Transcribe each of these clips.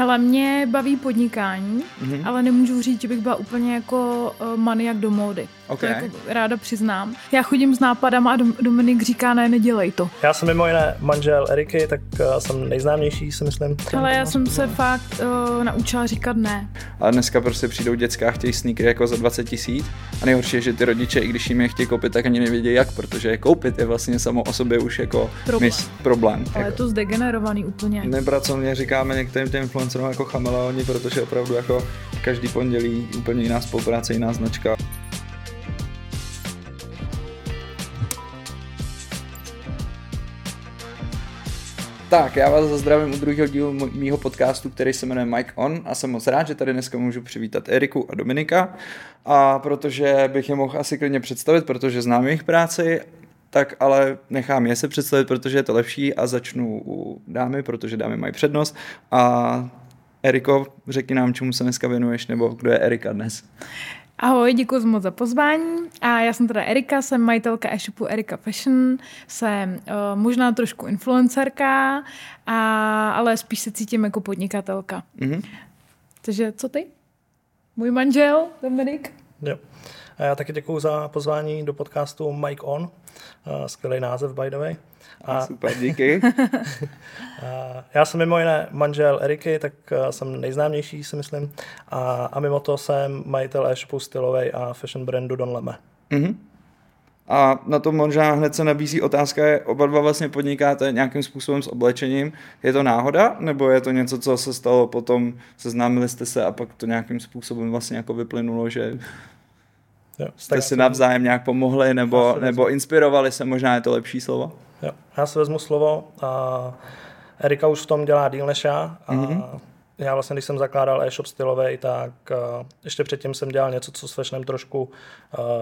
Hele, mě baví podnikání, mm-hmm. ale nemůžu říct, že bych byla úplně jako uh, maniak do módy. Okay. To jako ráda přiznám. Já chodím s nápadama a Dominik říká, ne, nedělej to. Já jsem mimo jiné manžel Eriky, tak uh, jsem nejznámější, si myslím. Ale já jsem se fakt uh, naučila říkat ne. A dneska prostě přijdou děcka a chtějí sneakery jako za 20 tisíc. A nejhorší je, že ty rodiče, i když jim je chtějí koupit, tak ani nevědí jak, protože koupit je vlastně samo o sobě už jako problém. Mis, problém Ale jako. je to zdegenerovaný úplně. Nepracovně říkáme některým těm influencerům jako chameleoni, protože opravdu jako každý pondělí úplně jiná spolupráce, jiná značka. Tak, já vás zdravím u druhého dílu mýho podcastu, který se jmenuje Mike On a jsem moc rád, že tady dneska můžu přivítat Eriku a Dominika a protože bych je mohl asi klidně představit, protože znám jejich práci, tak ale nechám je se představit, protože je to lepší a začnu u dámy, protože dámy mají přednost a Eriko, řekni nám, čemu se dneska věnuješ, nebo kdo je Erika dnes? Ahoj, děkuji moc za pozvání. A já jsem teda Erika, jsem majitelka e-shopu Erika Fashion, jsem uh, možná trošku influencerka, a, ale spíš se cítím jako podnikatelka. Mm-hmm. Takže co ty? Můj manžel, Dominik? Jo. A já taky děkuji za pozvání do podcastu Mike On. Uh, skvělý název, by the way. A, Super, díky. a já jsem mimo jiné manžel Eriky, tak jsem nejznámější, si myslím. A, a mimo to jsem majitel e-shopu stylovej a fashion brandu Don Leme. Mm-hmm. A na to možná hned se nabízí otázka, je, oba dva vlastně podnikáte nějakým způsobem s oblečením. Je to náhoda, nebo je to něco, co se stalo potom, seznámili jste se a pak to nějakým způsobem vlastně jako vyplynulo, že jo, jste si navzájem nějak pomohli, nebo, nebo inspirovali se, možná je to lepší slovo? Jo. Já si vezmu slovo. A Erika už v tom dělá díl než já. A mm-hmm. Já vlastně, když jsem zakládal e-shop stylový, tak uh, ještě předtím jsem dělal něco, co s fashionem trošku uh,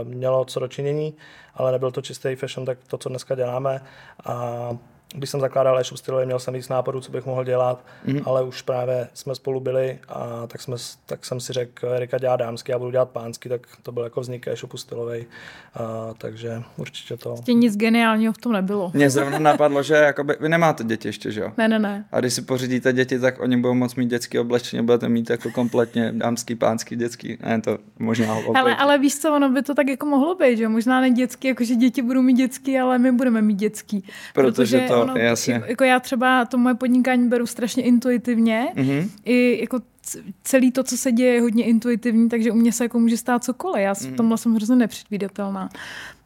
mělo co dočinění, ale nebyl to čistý fashion, tak to, co dneska děláme. A když jsem zakládal e-shop měl jsem víc nápadů, co bych mohl dělat, mm-hmm. ale už právě jsme spolu byli a tak, jsme, tak jsem si řekl, Erika dělá dámsky, já budu dělat pánsky, tak to byl jako vznik e-shopu stylový. A, takže určitě to... Prostě nic geniálního v tom nebylo. Mě zrovna napadlo, že jakoby, vy nemáte děti ještě, že jo? Ne, ne, ne. A když si pořídíte děti, tak oni budou moc mít dětské oblečení, budete mít jako kompletně dámský, pánský, dětský. Ne, to možná ale, ale víš co, ono by to tak jako mohlo být, že možná ne dětský, jakože děti budou mít dětský, ale my budeme mít dětský. Protože, protože to ono, jasně. Jako já třeba to moje podnikání beru strašně intuitivně. Mm-hmm. I jako celý to, co se děje, je hodně intuitivní, takže u mě se jako může stát cokoliv. Já mm-hmm. v tomhle jsem hrozně nepředvídatelná.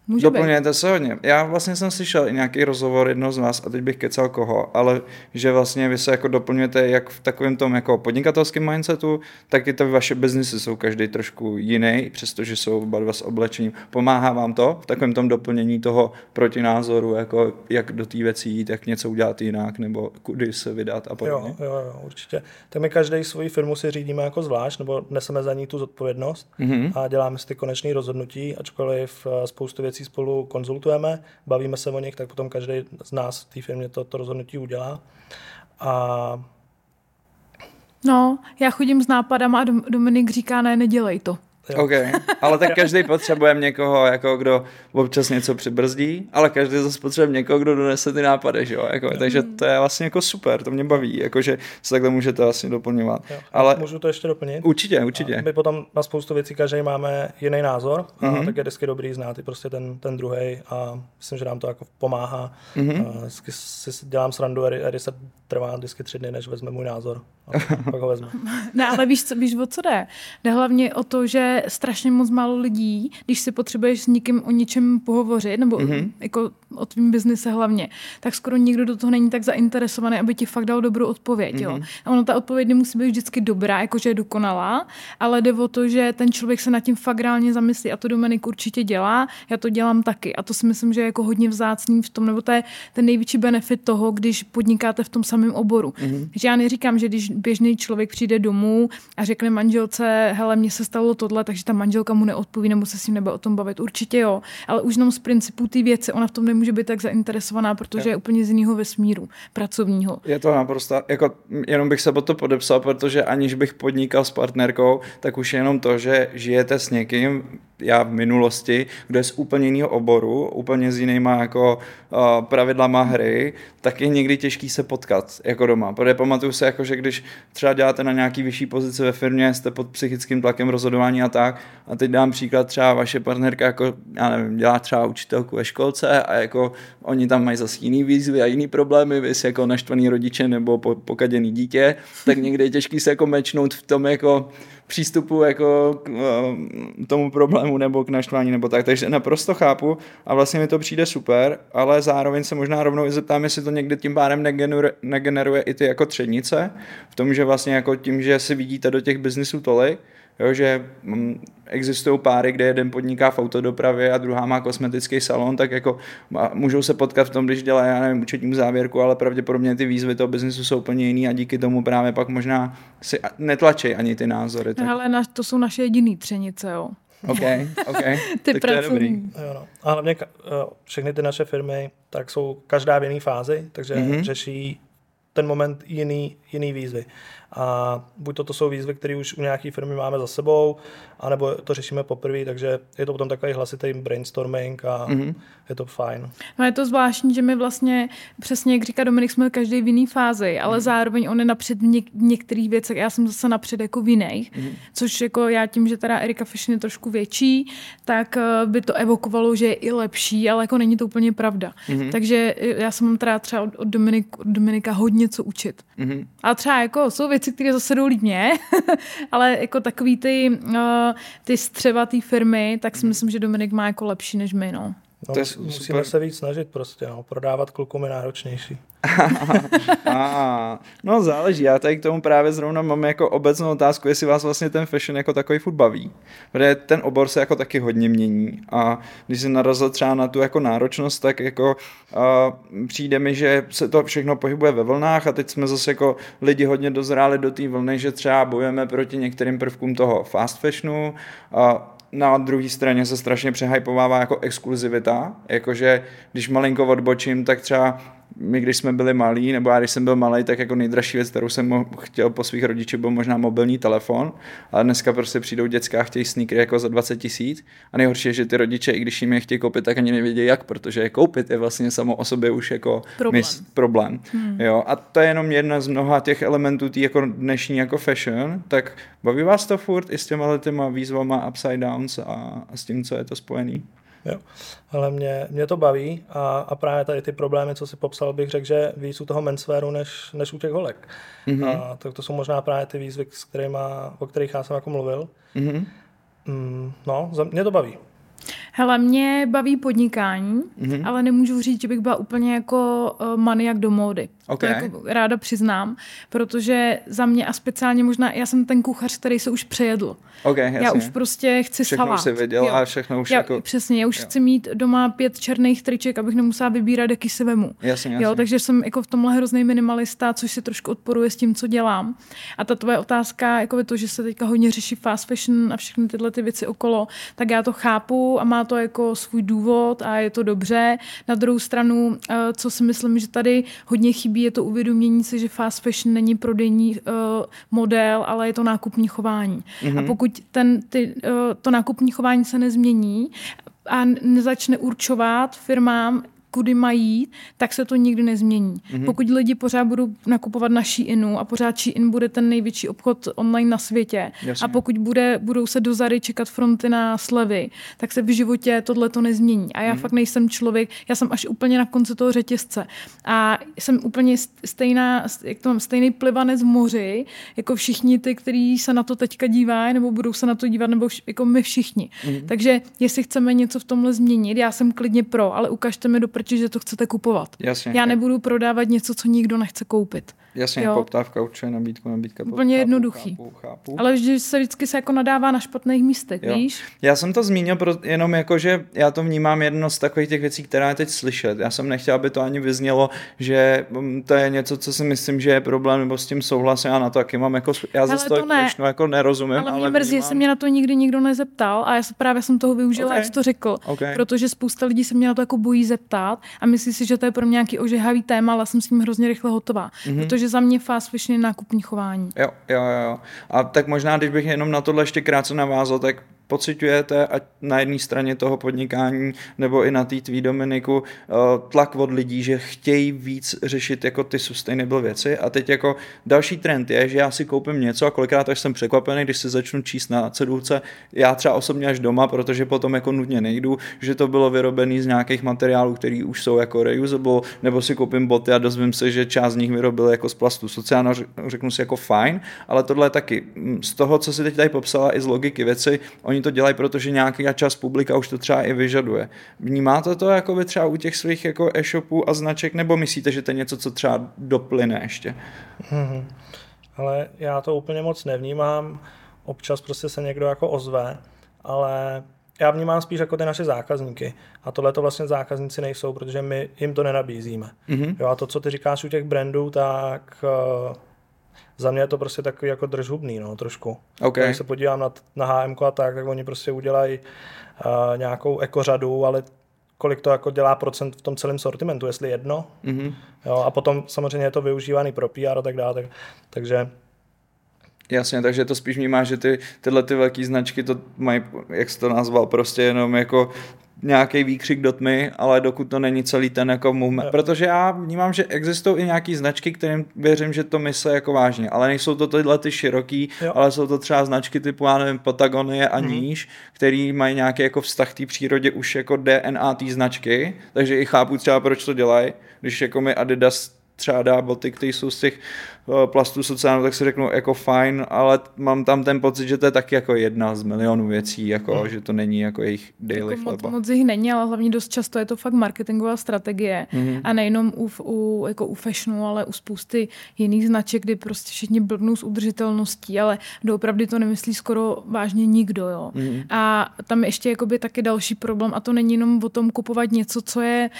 Může Doplňujete být. se hodně. Já vlastně jsem slyšel i nějaký rozhovor jedno z vás, a teď bych kecal koho, ale že vlastně vy se jako doplňujete jak v takovém tom jako podnikatelském mindsetu, tak i ty vaše biznesy jsou každý trošku jiný, přestože jsou oba dva s oblečením. Pomáhá vám to v takovém tom doplnění toho protinázoru, jako jak do té věci jít, jak něco udělat jinak, nebo kudy se vydat a podobně? Jo, jo, jo určitě. Tak my každý svoji firmu si řídíme jako zvlášť, nebo neseme za ní tu zodpovědnost mm-hmm. a děláme si ty konečné rozhodnutí, ačkoliv eh, spoustu věcí věcí spolu konzultujeme, bavíme se o nich, tak potom každý z nás v té firmě to, to rozhodnutí udělá. A No, já chodím s nápadama a Dominik říká, ne, nedělej to. OK, ale tak každý potřebuje někoho, jako kdo občas něco přibrzdí, ale každý zase potřebuje někoho, kdo donese ty nápady, že jo? Jako, takže to je vlastně jako super, to mě baví, jakože se takhle můžete vlastně doplňovat. Jo, ale můžu to ještě doplnit? Určitě, určitě. A my potom na spoustu věcí každý máme jiný názor, a mm-hmm. tak je vždycky dobrý znát i prostě ten, ten druhý a myslím, že nám to jako pomáhá. Mm-hmm. A vždycky si dělám srandu, Eri se trvá vždycky tři dny, než vezme můj názor. A pak ho vezme. ne, ale víš, co, víš, o co jde? Jde hlavně o to, že strašně moc málo lidí, když si potřebuješ s někým o něčem pohovořit, nebo mm-hmm. jako o tvým biznise hlavně, tak skoro nikdo do toho není tak zainteresovaný, aby ti fakt dal dobrou odpověď. Mm-hmm. Jo. Mhm. A ono ta odpověď nemusí být vždycky dobrá, jakože je dokonalá, ale jde o to, že ten člověk se nad tím fakt reálně zamyslí a to Dominik určitě dělá, já to dělám taky a to si myslím, že je jako hodně vzácný v tom, nebo to je ten největší benefit toho, když podnikáte v tom samém oboru. Mm-hmm. Že já neříkám, že když běžný člověk přijde domů a řekne manželce, hele, mně se stalo tohle, takže ta manželka mu neodpoví nebo se s ním nebude o tom bavit. Určitě jo, ale už jenom z principu ty věci, ona v tom nemůže být tak zainteresovaná, protože je, je úplně z jiného vesmíru, pracovního. Je to naprosto, jako jenom bych se po to podepsal, protože aniž bych podnikal s partnerkou, tak už jenom to, že žijete s někým, já v minulosti, kdo je z úplně jiného oboru, úplně s jinýma jako uh, pravidlama hry, tak je někdy těžký se potkat jako doma. Protože pamatuju se, jako, že když třeba děláte na nějaký vyšší pozici ve firmě, jste pod psychickým tlakem rozhodování a tak, a teď dám příklad, třeba vaše partnerka jako, já nevím, dělá třeba učitelku ve školce a jako oni tam mají zase jiný výzvy a jiný problémy, vy jako naštvaný rodiče nebo pokaděný dítě, tak někdy je těžký se jako mečnout v tom jako přístupu jako k uh, tomu problému nebo k naštvání nebo tak, takže naprosto chápu a vlastně mi to přijde super, ale zároveň se možná rovnou i zeptám, jestli to někdy tím pádem negeneruje, negeneruje i ty jako třenice, v tom, že vlastně jako tím, že si vidíte do těch biznisů tolik, Jo, že mm, existují páry, kde jeden podniká v autodopravě a druhá má kosmetický salon, tak jako můžou se potkat v tom, když dělají, já nevím, účetní závěrku, ale pravděpodobně ty výzvy toho biznesu jsou úplně jiný a díky tomu právě pak možná si netlačí ani ty názory. Tak. Ale na, to jsou naše jediný třenice, jo. OK, OK. ty tak pracovní. Jo, no. A hlavně všechny ty naše firmy tak jsou každá v jiné fázi, takže mm-hmm. řeší ten moment jiný, jiný výzvy. A buď to, to jsou výzvy, které už u nějaké firmy máme za sebou, anebo to řešíme poprvé, takže je to potom takový hlasitý brainstorming a mm-hmm. je to fajn. No je to zvláštní, že my vlastně, přesně jak říká Dominik, jsme každý v jiný fázi, ale mm-hmm. zároveň on je napřed v, něk- některých věcech, já jsem zase napřed jako v jiných, mm-hmm. což jako já tím, že teda Erika Fashion je trošku větší, tak eh, by to evokovalo, že je i lepší, ale jako není to úplně pravda. Mm-hmm. Takže já jsem mám teda třeba od, od, Dominik, od Dominika hodně co učit. Mm-hmm. A třeba jako jsou věci, které zase jdou líp mě, ale jako takový ty, uh, ty střeva té firmy, tak si myslím, že Dominik má jako lepší než my, no. No, to je musíme super. se víc snažit prostě, no. prodávat klukům je náročnější. a, no záleží, já tady k tomu právě zrovna mám jako obecnou otázku, jestli vás vlastně ten fashion jako takový furt baví. Protože ten obor se jako taky hodně mění a když se narazil třeba na tu jako náročnost, tak jako uh, přijde mi, že se to všechno pohybuje ve vlnách a teď jsme zase jako lidi hodně dozráli do té vlny, že třeba bojujeme proti některým prvkům toho fast fashionu, uh, na druhé straně se strašně přehypovává jako exkluzivita, jakože když malinko odbočím, tak třeba my, když jsme byli malí, nebo já když jsem byl malý, tak jako nejdražší věc, kterou jsem chtěl po svých rodičích, byl možná mobilní telefon, ale dneska prostě přijdou děcka a chtějí sneakery jako za 20 tisíc a nejhorší je, že ty rodiče, i když jim je chtějí koupit, tak ani nevědí jak, protože je koupit je vlastně samo o sobě už jako problém. Mis, problém. Hmm. Jo? A to je jenom jedna z mnoha těch elementů tý jako dnešní jako fashion, tak baví vás to furt i s těma těma výzvama upside downs a, a s tím, co je to spojený? Jo. Ale mě, mě to baví a, a právě tady ty problémy, co si popsal, bych řekl, že víc u toho menswearu, než, než u těch holek. Mm-hmm. A to, to jsou možná právě ty výzvy, s kterýma, o kterých já jsem jako mluvil. Mm-hmm. Mm, no, mě to baví. Hele, mě baví podnikání, mm-hmm. ale nemůžu říct, že bych byla úplně jako uh, maniak do módy. Okay. To jako ráda přiznám, protože za mě a speciálně možná, já jsem ten kuchař, který se už přejedl. Okay, já už prostě chci všechno salát. Všechno viděl jo. a všechno už já, jako... Přesně, já už jo. chci mít doma pět černých triček, abych nemusela vybírat, jaký si vemu. Jasně, jasně. Jo, takže jsem jako v tomhle hrozný minimalista, což se trošku odporuje s tím, co dělám. A ta tvoje otázka, jako to, že se teďka hodně řeší fast fashion a všechny tyhle ty věci okolo, tak já to chápu a má to jako svůj důvod a je to dobře. Na druhou stranu, eh, co si myslím, že tady hodně chybí, je to uvědomění si, že fast fashion není prodejní uh, model, ale je to nákupní chování. Mm-hmm. A mhm. pokud ten, ty, uh, to nákupní chování se nezmění a nezačne určovat firmám, kudy mají jít, tak se to nikdy nezmění. Mm-hmm. Pokud lidi pořád budou nakupovat na Sheinu a pořád Shein bude ten největší obchod online na světě Jasně. a pokud bude, budou se do Zary čekat fronty na slevy, tak se v životě tohle to nezmění. A já mm-hmm. fakt nejsem člověk, já jsem až úplně na konci toho řetězce a jsem úplně stejná, jak to mám, stejný plivanec v moři, jako všichni ty, kteří se na to teďka dívají, nebo budou se na to dívat, nebo vš- jako my všichni. Mm-hmm. Takže jestli chceme něco v tomhle změnit, já jsem klidně pro, ale ukažte mi do protože to chcete kupovat. Jasně. Já nebudu prodávat něco, co nikdo nechce koupit. Jasně, jo. poptávka určuje nabídku, nabídka. Úplně jednoduchý. Chápu, chápu. Ale vždy se vždycky se jako nadává na špatných místech, jo. víš? Já jsem to zmínil pro, jenom jako, že já to vnímám jedno z takových těch věcí, která je teď slyšet. Já jsem nechtěl, aby to ani vyznělo, že mm, to je něco, co si myslím, že je problém, nebo s tím souhlasím. Já na to taky mám jako, já zase to, ne. jako nerozumím. Ale, ale mě mrzí, vnímám... se mě na to nikdy nikdo nezeptal a já se právě jsem toho využila, okay. jsi to řekl. Okay. Protože spousta lidí se mě na to jako bojí zeptat a myslí si, že to je pro mě nějaký ožehavý téma, ale jsem s ním hrozně rychle hotová. Mm-hmm. Protože za mě fast fashion je nákupní chování. Jo, jo, jo. A tak možná, když bych jenom na tohle ještě krátce navázal, tak pocitujete, ať na jedné straně toho podnikání, nebo i na té tvý Dominiku, eh, tlak od lidí, že chtějí víc řešit jako ty sustainable věci a teď jako další trend je, že já si koupím něco a kolikrát až jsem překvapený, když si začnu číst na cedulce, já třeba osobně až doma, protože potom jako nutně nejdu, že to bylo vyrobené z nějakých materiálů, které už jsou jako reusable, nebo si koupím boty a dozvím se, že část z nich vyrobil jako z plastu. Sociálno řeknu si jako fajn, ale tohle je taky mm, z toho, co si teď tady popsala i z logiky věci, oni to dělají, protože nějaký čas publika už to třeba i vyžaduje. Vnímáte to jako by třeba u těch svých jako e-shopů a značek, nebo myslíte, že to je něco, co třeba doplyne ještě? Hmm. Ale já to úplně moc nevnímám. Občas prostě se někdo jako ozve, ale já vnímám spíš jako ty naše zákazníky. A tohle to vlastně zákazníci nejsou, protože my jim to nenabízíme. Mm-hmm. Jo, a to, co ty říkáš u těch brandů, tak uh, za mě je to prostě takový jako držhubný, no, trošku. Okay. Když se podívám na, na HM a tak, tak oni prostě udělají uh, nějakou ekořadu, ale kolik to jako dělá procent v tom celém sortimentu, jestli jedno. Mm-hmm. Jo, a potom samozřejmě je to využívaný pro PR a tak dále. Tak, takže Jasně, takže to spíš vnímá, že ty, tyhle ty velké značky to mají, jak jsi to nazval, prostě jenom jako nějaký výkřik do tmy, ale dokud to není celý ten jako movement. Protože já vnímám, že existují i nějaký značky, kterým věřím, že to myslí jako vážně, ale nejsou to tyhle ty široký, jo. ale jsou to třeba značky typu, já nevím, Patagonie a hmm. níž, který mají nějaký jako vztah té přírodě už jako DNA té značky, takže i chápu třeba, proč to dělají, když jako mi Adidas třeba dá boty, které jsou z těch Eh, plastu sociálního, tak si řeknu jako fajn, ale mám tam ten pocit, že to je taky jako jedna z milionů věcí, jako, hmm. že to není jako jejich daily jako chleba. Moc, moc jich není, ale hlavně dost často je to fakt marketingová strategie hmm. a nejenom u, u, jako u fashionu, ale u spousty jiných značek, kdy prostě všichni blbnou s udržitelností, ale doopravdy to nemyslí skoro vážně nikdo. Jo. Hmm. A tam ještě jakoby taky další problém a to není jenom o tom kupovat něco, co je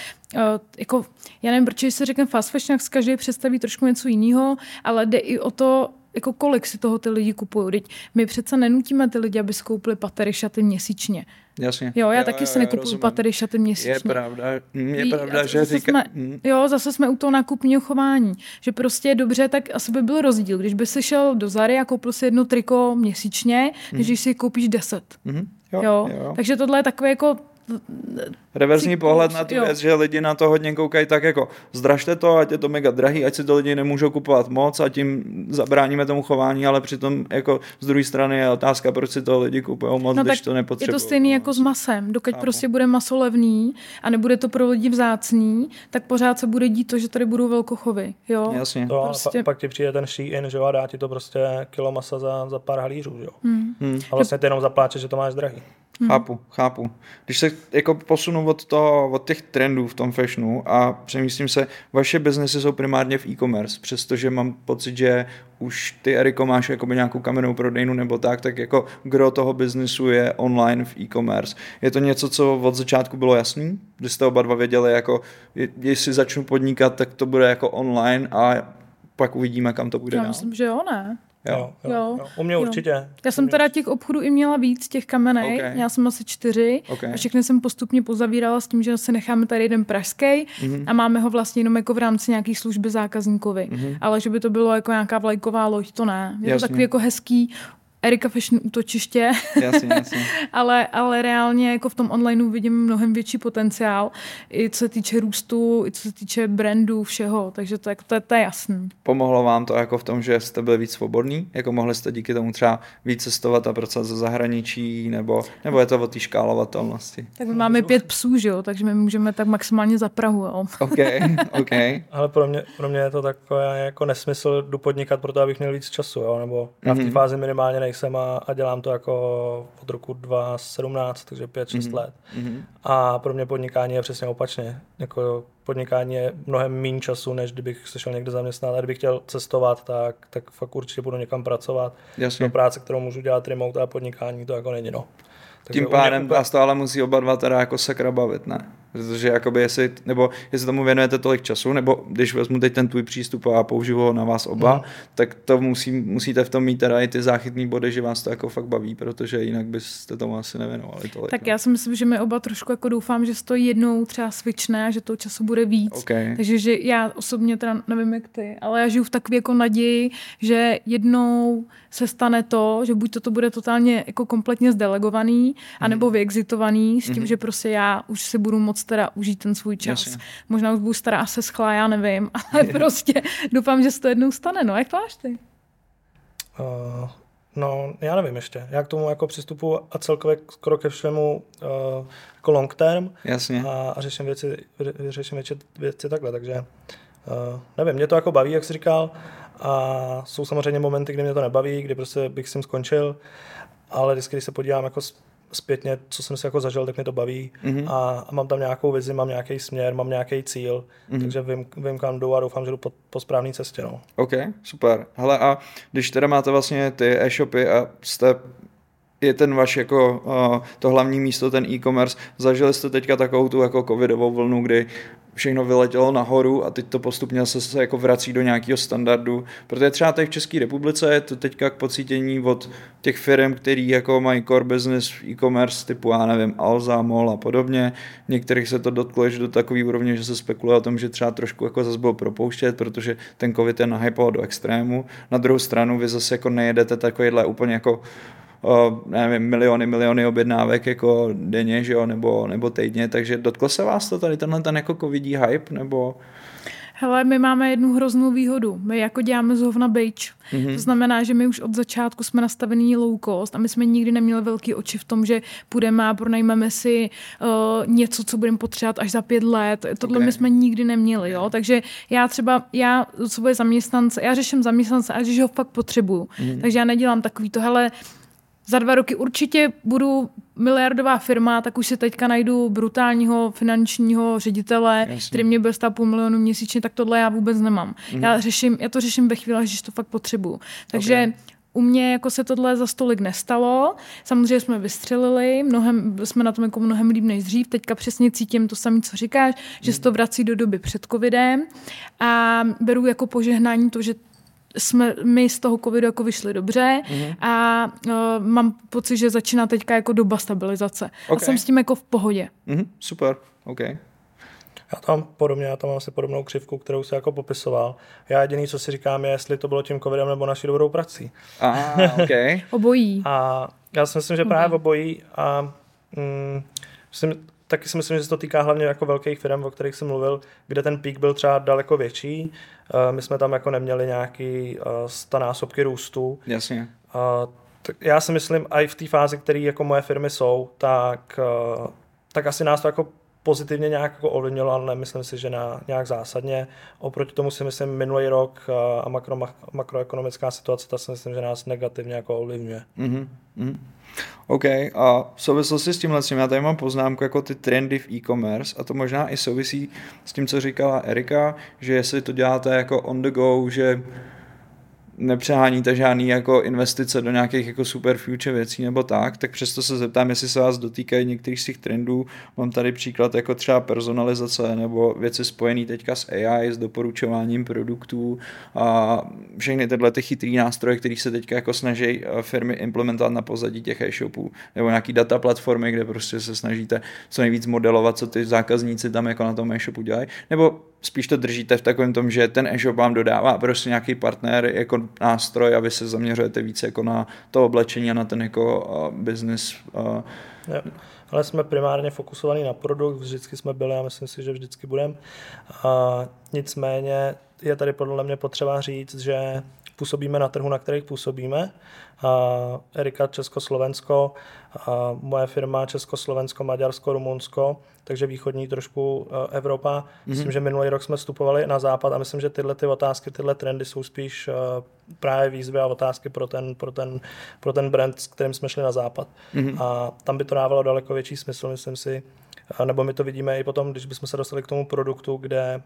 jako, já nevím, proč se řekne fast fashion, jak každý představí trošku něco jiného, ale jde i o to, jako kolik si toho ty lidi kupují. Teď my přece nenutíme ty lidi, aby skoupili patery šaty měsíčně. Jasně. Jo, já jo, taky si nekupuju patery šaty měsíčně. Je pravda, je pravda, že říká... Jsme, hmm. jo, zase jsme u toho nákupního chování, že prostě je dobře, tak asi by byl rozdíl, když by si šel do Zary a koupil si jedno triko měsíčně, hmm. než když si koupíš deset. Hmm. Jo, jo. jo. Takže tohle je takové jako reverzní pohled na tu věc, že lidi na to hodně koukají tak jako zdražte to, ať je to mega drahý, ať si to lidi nemůžou kupovat moc a tím zabráníme tomu chování, ale přitom jako z druhé strany je otázka, proč si to lidi kupují moc, no, když to nepotřebují. Je to stejný jako s masem. Dokud Chápu. prostě bude maso levný a nebude to pro lidi vzácný, tak pořád se bude dít to, že tady budou velkochovy. Jo? Jasně. To, prostě... pa, pak ti přijde ten Shein, že jo, a dá ti to prostě kilo masa za, za pár halířů, jo. Hmm. Hmm. A vlastně ty jenom zapláčeš, že to máš drahý. Hmm. Chápu, chápu. Když se jako posunu od, toho, od těch trendů v tom fashionu a přemýšlím se, vaše biznesy jsou primárně v e-commerce, přestože mám pocit, že už ty, Eriko, máš jakoby nějakou kamennou prodejnu nebo tak, tak jako gro toho biznesu je online v e-commerce. Je to něco, co od začátku bylo jasný? Kdy jste oba dva věděli, jako jestli začnu podnikat, tak to bude jako online a pak uvidíme, kam to bude Já dál. myslím, že jo, ne. Jo, jo, jo. jo. U mě jo. určitě. Já jsem teda těch obchodů i měla víc, těch kamenej. Okay. Měla jsem asi čtyři okay. a všechny jsem postupně pozavírala s tím, že se necháme tady jeden pražský mm-hmm. a máme ho vlastně jenom jako v rámci nějakých služby zákazníkovi. Mm-hmm. Ale že by to bylo jako nějaká vlajková loď, to ne. Je Jasně. to takový jako hezký Erika Fashion útočiště, jasně, jasně. ale, ale reálně jako v tom onlineu vidím mnohem větší potenciál, i co se týče růstu, i co se týče brandu, všeho, takže to, to, to je jasný. Pomohlo vám to jako v tom, že jste byli víc svobodní? Jako mohli jste díky tomu třeba víc cestovat a pracovat ze zahraničí, nebo, nebo je to o té škálovatelnosti? Tak my máme pět psů, že jo, takže my můžeme tak maximálně za Prahu, jo. OK, OK. ale pro mě, pro mě je to takové jako nesmysl jdu podnikat, proto abych měl víc času, jo, nebo já v té mm-hmm. fázi minimálně nej nejsem a, a dělám to jako od roku 2017, takže 5-6 mm-hmm. let. Mm-hmm. A pro mě podnikání je přesně opačně. Jako podnikání je mnohem méně času, než kdybych se šel někde zaměstnat. A kdybych chtěl cestovat, tak, tak fakt určitě budu někam pracovat. Jasně. Do práce, kterou můžu dělat remote a podnikání, to jako není. No. Takže Tím pádem vás to ale musí oba dva teda jako sakra bavit, ne? Protože jakoby jestli, nebo jestli tomu věnujete tolik času, nebo když vezmu teď ten tvůj přístup a použiju ho na vás oba, mm. tak to musí, musíte v tom mít teda i ty záchytné body, že vás to jako fakt baví, protože jinak byste tomu asi nevěnovali tolik. Tak no. já si myslím, že my oba trošku jako doufám, že to jednou třeba a že toho času bude víc. Okay. Takže že já osobně teda nevím jak ty, ale já žiju v takové jako naději, že jednou se stane to, že buď to, to bude totálně jako kompletně zdelegovaný, anebo mm. vyexitovaný s tím, mm. že prostě já už si budu moc teda užít ten svůj čas. Jasně. Možná už budu stará a se schlá, já nevím, ale prostě doufám, že se to jednou stane. No, jak to máš ty? Uh, no, já nevím ještě. Já k tomu jako přistupu a celkově skoro ke všemu uh, jako long term. Jasně. A, a řeším věci, řeším věci, věci takhle, takže uh, nevím, mě to jako baví, jak jsi říkal. A jsou samozřejmě momenty, kdy mě to nebaví, kdy prostě bych s tím skončil, ale vždycky, když se podívám jako zpětně, co jsem si jako zažil, tak mě to baví mm-hmm. a, a mám tam nějakou vizi, mám nějaký směr, mám nějaký cíl, mm-hmm. takže vím, vím, kam jdu a doufám, že jdu po, po správné cestě. No. OK, super. Hele a když teda máte vlastně ty e-shopy a jste je ten váš jako uh, to hlavní místo, ten e-commerce. Zažili jste teďka takovou tu jako covidovou vlnu, kdy všechno vyletělo nahoru a teď to postupně se, se jako vrací do nějakého standardu, protože třeba tady v České republice je to teďka k pocítění od těch firm, který jako mají core business e-commerce typu, já nevím, Alza, Mol a podobně. Některých se to dotklo do takové úrovně, že se spekuluje o tom, že třeba trošku jako zase bylo propouštět, protože ten covid je nahypoval do extrému. Na druhou stranu vy zase jako nejedete takovýhle úplně jako nevím, miliony, miliony objednávek jako denně, že jo, nebo, nebo týdně, takže dotklo se vás to tady tenhle ten jako covidí hype, nebo... Hele, my máme jednu hroznou výhodu. My jako děláme z hovna beach. Mm-hmm. To znamená, že my už od začátku jsme nastavení low cost a my jsme nikdy neměli velký oči v tom, že půjdeme a pronajmeme si uh, něco, co budeme potřebovat až za pět let. Tohle okay. my jsme nikdy neměli, jo. Takže já třeba, já svoje zaměstnance, já řeším zaměstnance, až ho fakt potřebuju. Mm-hmm. Takže já nedělám takový to, hele, za dva roky určitě budu miliardová firma, tak už si teďka najdu brutálního finančního ředitele, Jasně. který mě bude stát půl milionu měsíčně, tak tohle já vůbec nemám. Mm. Já, řeším, já to řeším ve chvíli, když to fakt potřebuju. Takže okay. U mě jako se tohle za stolik nestalo. Samozřejmě jsme vystřelili, mnohem, jsme na tom jako mnohem líp než dřív. Teďka přesně cítím to samé, co říkáš, že se to vrací do doby před covidem a beru jako požehnání to, že jsme my z toho covidu jako vyšli dobře mm-hmm. a uh, mám pocit, že začíná teďka jako doba stabilizace. Okay. A jsem s tím jako v pohodě. Mm-hmm. Super, OK. Já tam podobně, já tam mám asi podobnou křivku, kterou se jako popisoval. Já jediný, co si říkám, je, jestli to bylo tím covidem nebo naší dobrou prací. Ah, okay. obojí. A já si myslím, že právě obojí a mm, myslím, taky si myslím, že se to týká hlavně jako velkých firm, o kterých jsem mluvil, kde ten pík byl třeba daleko větší. Eh, my jsme tam jako neměli nějaký uh, stanásobky růstu. Jasně. Tak já si myslím, i v té fázi, které jako moje firmy jsou, tak, tak asi nás to jako pozitivně nějak jako ovlivnilo, ale nemyslím si, že na nějak zásadně. Oproti tomu si myslím minulý rok a makro, makroekonomická situace, ta si myslím, že nás negativně jako ovlivňuje. Mm-hmm. OK, a v souvislosti s tímhle, já tady mám poznámku jako ty trendy v e-commerce a to možná i souvisí s tím, co říkala Erika, že jestli to děláte jako on the go, že nepřeháníte žádný jako investice do nějakých jako super future věcí nebo tak, tak přesto se zeptám, jestli se vás dotýkají některých z těch trendů. Mám tady příklad jako třeba personalizace nebo věci spojené teďka s AI, s doporučováním produktů a všechny tyhle ty chytrý nástroje, které se teďka jako snaží eh, firmy implementovat na pozadí těch e-shopů nebo nějaký data platformy, kde prostě se snažíte co nejvíc modelovat, co ty zákazníci tam jako na tom e-shopu dělají, nebo spíš to držíte v takovém tom, že ten e-shop vám dodává prostě nějaký partner jako nástroj a vy se zaměřujete více jako na to oblečení a na ten jako business. Jo. Ale jsme primárně fokusovaní na produkt, vždycky jsme byli a myslím si, že vždycky budeme. Nicméně je tady podle mě potřeba říct, že působíme na trhu, na kterých působíme. A Erika Československo, a moje firma Československo, Maďarsko, Rumunsko, takže východní trošku e, Evropa. Mm-hmm. Myslím, že minulý rok jsme vstupovali na západ a myslím, že tyhle ty otázky, tyhle trendy jsou spíš e, právě výzvy a otázky pro ten, pro ten, pro ten brand, s kterým jsme šli na západ. Mm-hmm. A tam by to dávalo daleko větší smysl, myslím si, nebo my to vidíme i potom, když bychom se dostali k tomu produktu, kde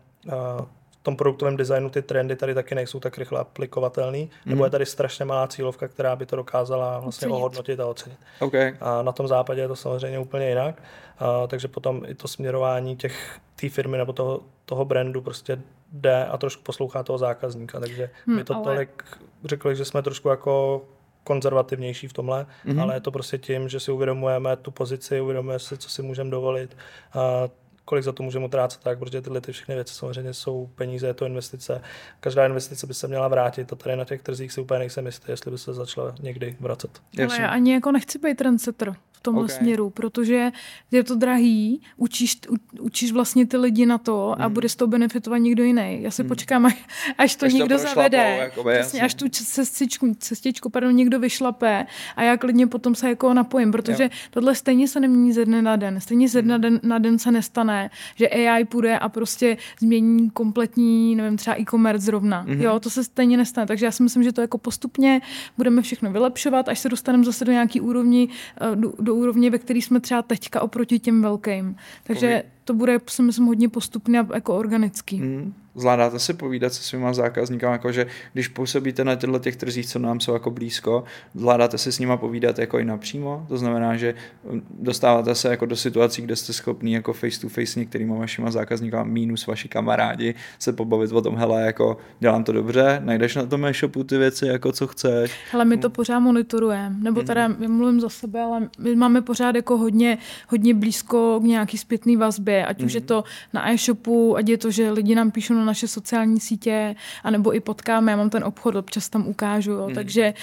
tom produktovém designu ty trendy tady taky nejsou tak rychle aplikovatelný, mm. nebo je tady strašně malá cílovka, která by to dokázala vlastně ocenit. ohodnotit a ocenit. Okay. A na tom západě je to samozřejmě úplně jinak, a, takže potom i to směrování těch té firmy nebo toho, toho brandu prostě jde a trošku poslouchá toho zákazníka, takže hmm, my to ale... tolik řekli, že jsme trošku jako konzervativnější v tomhle, mm-hmm. ale je to prostě tím, že si uvědomujeme tu pozici, uvědomujeme si, co si můžeme dovolit. A kolik za to můžeme utrácet, tak, protože tyhle ty všechny věci samozřejmě jsou peníze, je to investice. Každá investice by se měla vrátit a tady na těch trzích si úplně nejsem jistý, jestli by se začala někdy vracet. Ale já ani jako nechci být trendsetter v tomhle okay. směru, protože je to drahý, učíš, u, učíš vlastně ty lidi na to a mm. bude z toho benefitovat někdo jiný. Já si mm. počkám, až, až to až někdo to zavede. Jakoby, Přesně, až tu cestičku, cestičku pardon, někdo vyšlape a já klidně potom se jako napojím, protože jo. tohle stejně se nemění ze dne na den. Stejně ze dne na den, na den se nestane, že AI půjde a prostě změní kompletní, nevím, třeba e-commerce zrovna. Mm-hmm. Jo, to se stejně nestane. Takže já si myslím, že to jako postupně budeme všechno vylepšovat, až se dostaneme zase do nějaký úrovni, eh, do, do úrovně, ve které jsme třeba teďka oproti těm velkým. Takže to bude, si myslím, hodně postupně jako organický. Mm zvládáte si povídat se svýma zákazníky, jakože když působíte na těchto těch trzích, co nám jsou jako blízko, zvládáte si s nima povídat jako i napřímo, to znamená, že um, dostáváte se jako do situací, kde jste schopný jako face to face s některýma vašima zákazníky, minus vaši kamarádi, se pobavit o tom, hele, jako dělám to dobře, najdeš na tom e-shopu ty věci, jako co chceš. Ale my to pořád monitorujeme, nebo teda mm-hmm. mluvím za sebe, ale my máme pořád jako hodně, hodně blízko k nějaký zpětný vazbě, ať mm-hmm. už je mhm. to na e-shopu, ať je to, že lidi nám píšou na naše sociální sítě, anebo i potkáme, já mám ten obchod, občas tam ukážu, jo, mm. takže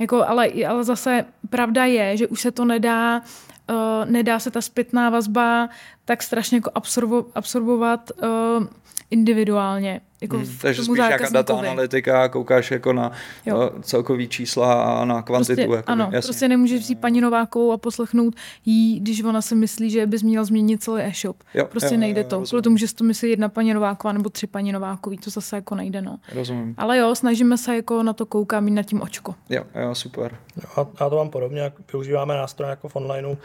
jako, ale, ale zase pravda je, že už se to nedá, uh, nedá se ta zpětná vazba tak strašně jako absorbo, absorbovat uh, individuálně. Jako hmm, takže spíš nějaká data analytika, koukáš jako na jo. celkový čísla a na kvantitu. Prostě, jako ano, jasně. prostě nemůžeš vzít paní Novákovou a poslechnout jí, když ona si myslí, že bys měl změnit celý e-shop. Jo, prostě jo, nejde jo, to. Kvůli tomu, že si to myslí jedna paní Nováková nebo tři paní Novákový, to zase jako nejde. No. Rozumím. Ale jo, snažíme se jako na to koukat, mít na tím očko. Jo, jo, super. Jo, já to mám podobně, jak využíváme nástroje jako v onlineu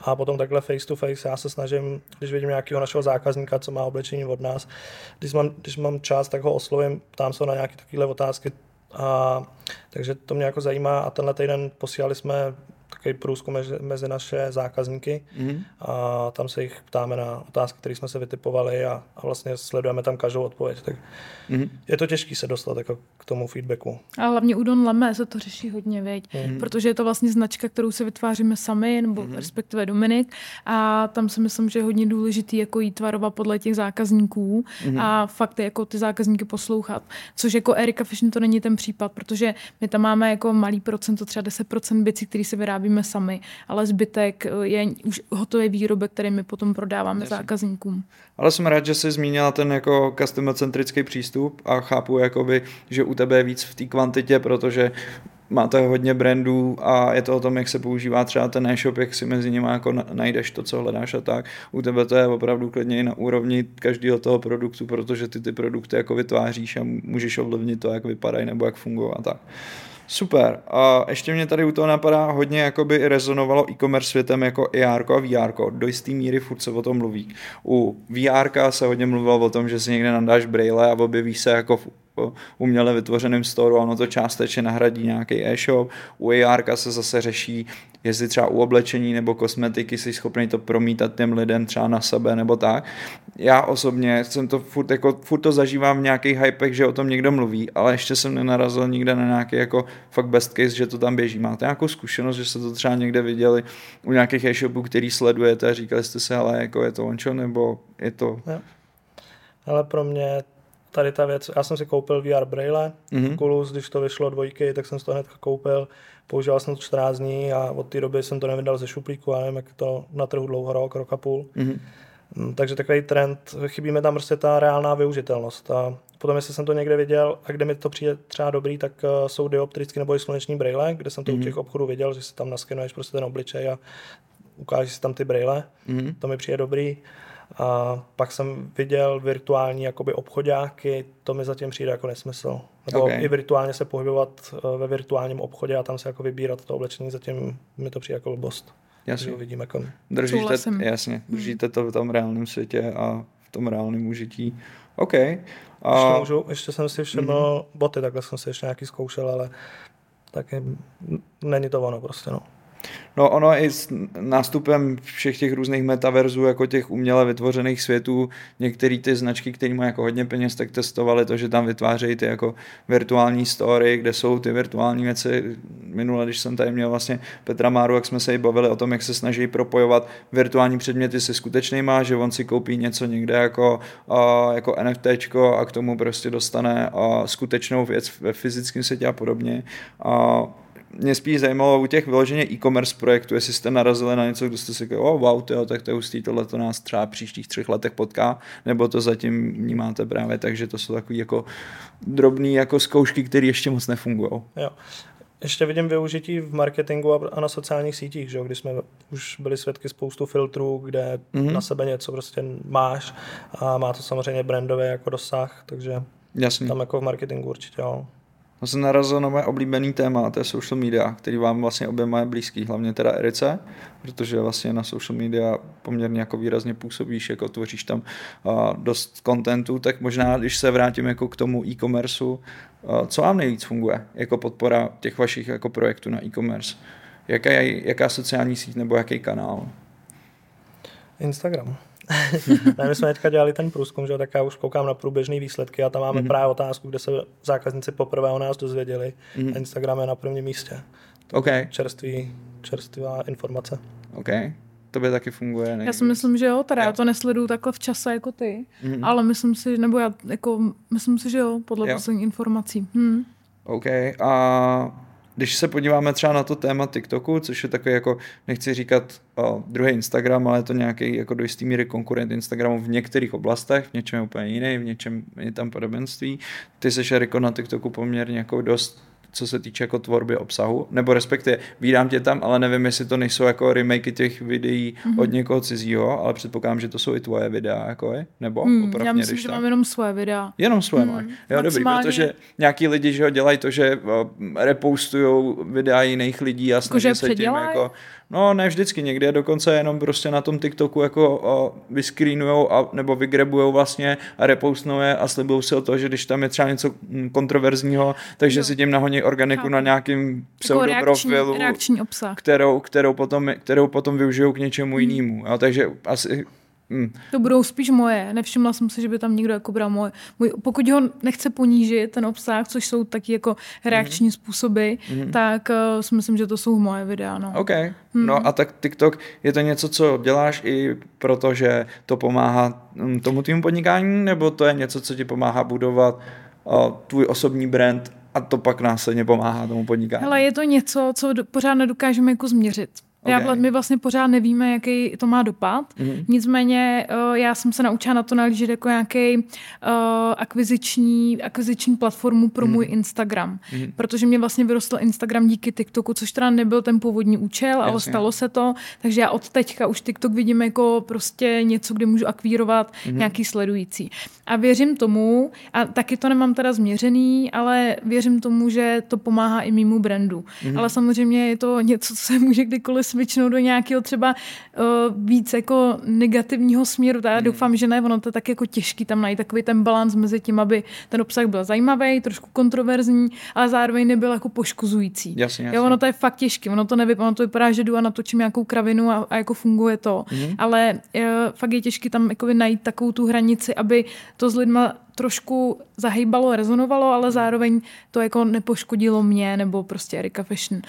a potom takhle face to face. Já se snažím, když vidím nějakého našeho zákazníka, co má oblečení od nás, když mám, když mám čas, tak ho oslovím, ptám se na nějaké takové otázky. A, takže to mě jako zajímá a tenhle týden posílali jsme takový průzkum mezi, mezi naše zákazníky mm-hmm. a tam se jich ptáme na otázky, které jsme se vytipovali a, a vlastně sledujeme tam každou odpověď. Tak mm-hmm. je to těžké se dostat jako k tomu feedbacku. A hlavně u Don Lame se to řeší hodně, věď? Mm-hmm. protože je to vlastně značka, kterou se vytváříme sami, nebo mm-hmm. respektive Dominik a tam si myslím, že je hodně důležitý jako jít tvarovat podle těch zákazníků mm-hmm. a fakt jako ty zákazníky poslouchat. Což jako Erika Fashion to není ten případ, protože my tam máme jako malý procento, třeba 10% věcí, které se vyrábí vyrábíme sami, ale zbytek eh, je už hotový výrobek, který my potom prodáváme Jasně. zákazníkům. Ale jsem rád, že jsi zmínila ten jako customer-centrický přístup a chápu, jakoby, že u tebe je víc v té kvantitě, protože máte hodně brandů a je to o tom, jak se používá třeba ten e-shop, jak si mezi nimi jako najdeš to, co hledáš a tak. U tebe to je opravdu klidně i na úrovni každého toho produktu, protože ty ty produkty jako vytváříš a můžeš ovlivnit to, jak vypadají nebo jak fungují a tak. Super. A ještě mě tady u toho napadá hodně jakoby rezonovalo e-commerce světem jako AR a VR. Do jisté míry furt se o tom mluví. U VR se hodně mluvilo o tom, že si někde nadáš braille a objeví se jako v uměle vytvořeném storu ono to částečně nahradí nějaký e-shop. U AR se zase řeší, jestli třeba u oblečení nebo kosmetiky jsi schopný to promítat těm lidem třeba na sebe nebo tak. Já osobně jsem to furt, jako, furt to zažívám v nějakých hypech, že o tom někdo mluví, ale ještě jsem nenarazil nikde na nějaký jako fakt best case, že to tam běží. Máte nějakou zkušenost, že jste to třeba někde viděli u nějakých e-shopů, který sledujete a říkali jste si, ale jako je to ončo nebo je to... Ja. Ale pro mě tady ta věc, já jsem si koupil VR Braille, mm-hmm. Oculus, když to vyšlo dvojky, tak jsem si to hned koupil, používal jsem to 14 dní a od té doby jsem to nevydal ze šuplíku, a nevím, jak to na trhu dlouho rok, rok a půl. Mm-hmm. Takže takový trend, chybí mi tam prostě ta reálná využitelnost. A potom, jestli jsem to někde viděl a kde mi to přijde třeba dobrý, tak uh, jsou dioptrický nebo i sluneční braille, kde jsem to mm-hmm. u mhm. těch obchodů viděl, že si tam naskenuješ prostě ten obličej a ukážeš si tam ty braille. Mm-hmm. To mi přijde dobrý. A pak jsem viděl virtuální jakoby obchodáky, to mi zatím přijde jako nesmysl. Nebo okay. i virtuálně se pohybovat eh, ve virtuálním obchodě a tam se jako vybírat to oblečení, zatím mi to přijde jako blbost. Jasně. Vidím jako... Držíte, jasně, hmm. držíte to v tom reálném světě a v tom reálném užití. OK. A... Ještě, můžu, ještě jsem si všiml mm-hmm. boty, takhle jsem si ještě nějaký zkoušel, ale taky není to ono prostě, no. No ono i s nástupem všech těch různých metaverzů, jako těch uměle vytvořených světů, některé ty značky, které mají jako hodně peněz, tak testovali to, že tam vytvářejí ty jako virtuální story, kde jsou ty virtuální věci. Minule, když jsem tady měl vlastně Petra Máru, jak jsme se i bavili o tom, jak se snaží propojovat virtuální předměty se skutečnýma, že on si koupí něco někde jako, jako NFT a k tomu prostě dostane skutečnou věc ve fyzickém světě a podobně. Mě spíš zajímalo u těch vyloženě e-commerce projektů, jestli jste narazili na něco, kdo jste si říkali, oh, wow, tyjo, tak to je hustý, tohle to nás třeba příštích třech letech potká, nebo to zatím vnímáte právě tak, že to jsou takové jako drobné jako zkoušky, které ještě moc nefungují. Jo. Ještě vidím využití v marketingu a na sociálních sítích, že? kdy jsme už byli svědky spoustu filtrů, kde mm-hmm. na sebe něco prostě máš a má to samozřejmě brandové jako dosah, takže Jasný. tam jako v marketingu určitě jo. To jsem narazil na moje oblíbený téma, to je social media, který vám vlastně oběma je blízký, hlavně teda Erice, protože vlastně na social media poměrně jako výrazně působíš, jako tvoříš tam dost kontentu, tak možná, když se vrátím jako k tomu e-commerceu, co vám nejvíc funguje jako podpora těch vašich jako projektů na e-commerce? Jaká, jaká sociální síť nebo jaký kanál? Instagram. ne, my jsme teďka dělali ten průzkum, že tak já už koukám na průběžné výsledky a tam máme mm-hmm. právě otázku, kde se zákazníci poprvé o nás dozvěděli. Mm-hmm. Instagram je na prvním místě. Okay. Čerstvý, čerstvá informace. OK. To by taky funguje. Ne? Já si myslím, že jo, teda já to nesleduju takhle v čase jako ty, mm-hmm. ale myslím si, nebo já jako, myslím si, že jo, podle posledních informací. Hm. OK. A když se podíváme třeba na to téma TikToku, což je takový jako, nechci říkat o, druhý Instagram, ale je to nějaký jako do jistý míry konkurent Instagramu v některých oblastech, v něčem úplně jiný, v něčem je tam podobenství. Ty jsi Eriko na TikToku poměrně jako dost co se týče jako tvorby obsahu, nebo respektive vídám tě tam, ale nevím, jestli to nejsou jako remakey těch videí mm-hmm. od někoho cizího, ale předpoklám, že to jsou i tvoje videa, jako je, nebo mm, Já myslím, že tak. mám jenom svoje videa. Jenom svoje mm, máš. Jo, dobrý, protože nějaký lidi, že ho dělají to, že repostují videa jiných lidí a snaží jako, se tím jako No, ne vždycky, někdy je dokonce jenom prostě na tom TikToku jako o, vyscreenujou a, nebo vygrebujou vlastně a repostnou je a slibují si o to, že když tam je třeba něco mm, kontroverzního, takže jo. si tím nahoní organiku Chápu. na nějakým pseudoprofilu, reakční, reakční obsah. Kterou, kterou, potom, kterou potom využijou k něčemu hmm. jinému. Jo, takže asi Hmm. To budou spíš moje. Nevšimla jsem si, že by tam někdo jako bral moje. Můj, pokud ho nechce ponížit, ten obsah, což jsou taky jako reakční hmm. způsoby, hmm. tak uh, si myslím, že to jsou moje videa. No. OK. Hmm. No a tak TikTok je to něco, co děláš i proto, že to pomáhá hm, tomu tvým podnikání, nebo to je něco, co ti pomáhá budovat uh, tvůj osobní brand a to pak následně pomáhá tomu podnikání? Hele, je to něco, co do, pořád nedokážeme jako změřit. Okay. Já, my vlastně pořád nevíme, jaký to má dopad. Mm-hmm. Nicméně uh, já jsem se naučila na to nalížet jako nějaký uh, akviziční, akviziční platformu pro mm-hmm. můj Instagram. Mm-hmm. Protože mě vlastně vyrostl Instagram díky TikToku, což teda nebyl ten původní účel, Jasně. ale stalo se to. Takže já od teďka už TikTok vidím jako prostě něco, kde můžu akvírovat mm-hmm. nějaký sledující. A věřím tomu, a taky to nemám teda změřený, ale věřím tomu, že to pomáhá i mimo brandu. Mm-hmm. Ale samozřejmě je to něco, co se může kdykoliv switchnout do nějakého třeba uh, víc jako negativního směru. Já hmm. doufám, že ne, ono to je tak jako těžký tam najít takový ten balans mezi tím, aby ten obsah byl zajímavý, trošku kontroverzní, ale zároveň nebyl jako poškozující. Jasně, jasně. Jo, ono to je fakt těžké, ono to nevypadá, ono to vypadá, že jdu a natočím nějakou kravinu a, a jako funguje to. Hmm. Ale uh, fakt je těžké tam jako najít takovou tu hranici, aby to s lidma trošku zahýbalo, rezonovalo, ale zároveň to jako nepoškodilo mě nebo prostě Erika Fashion.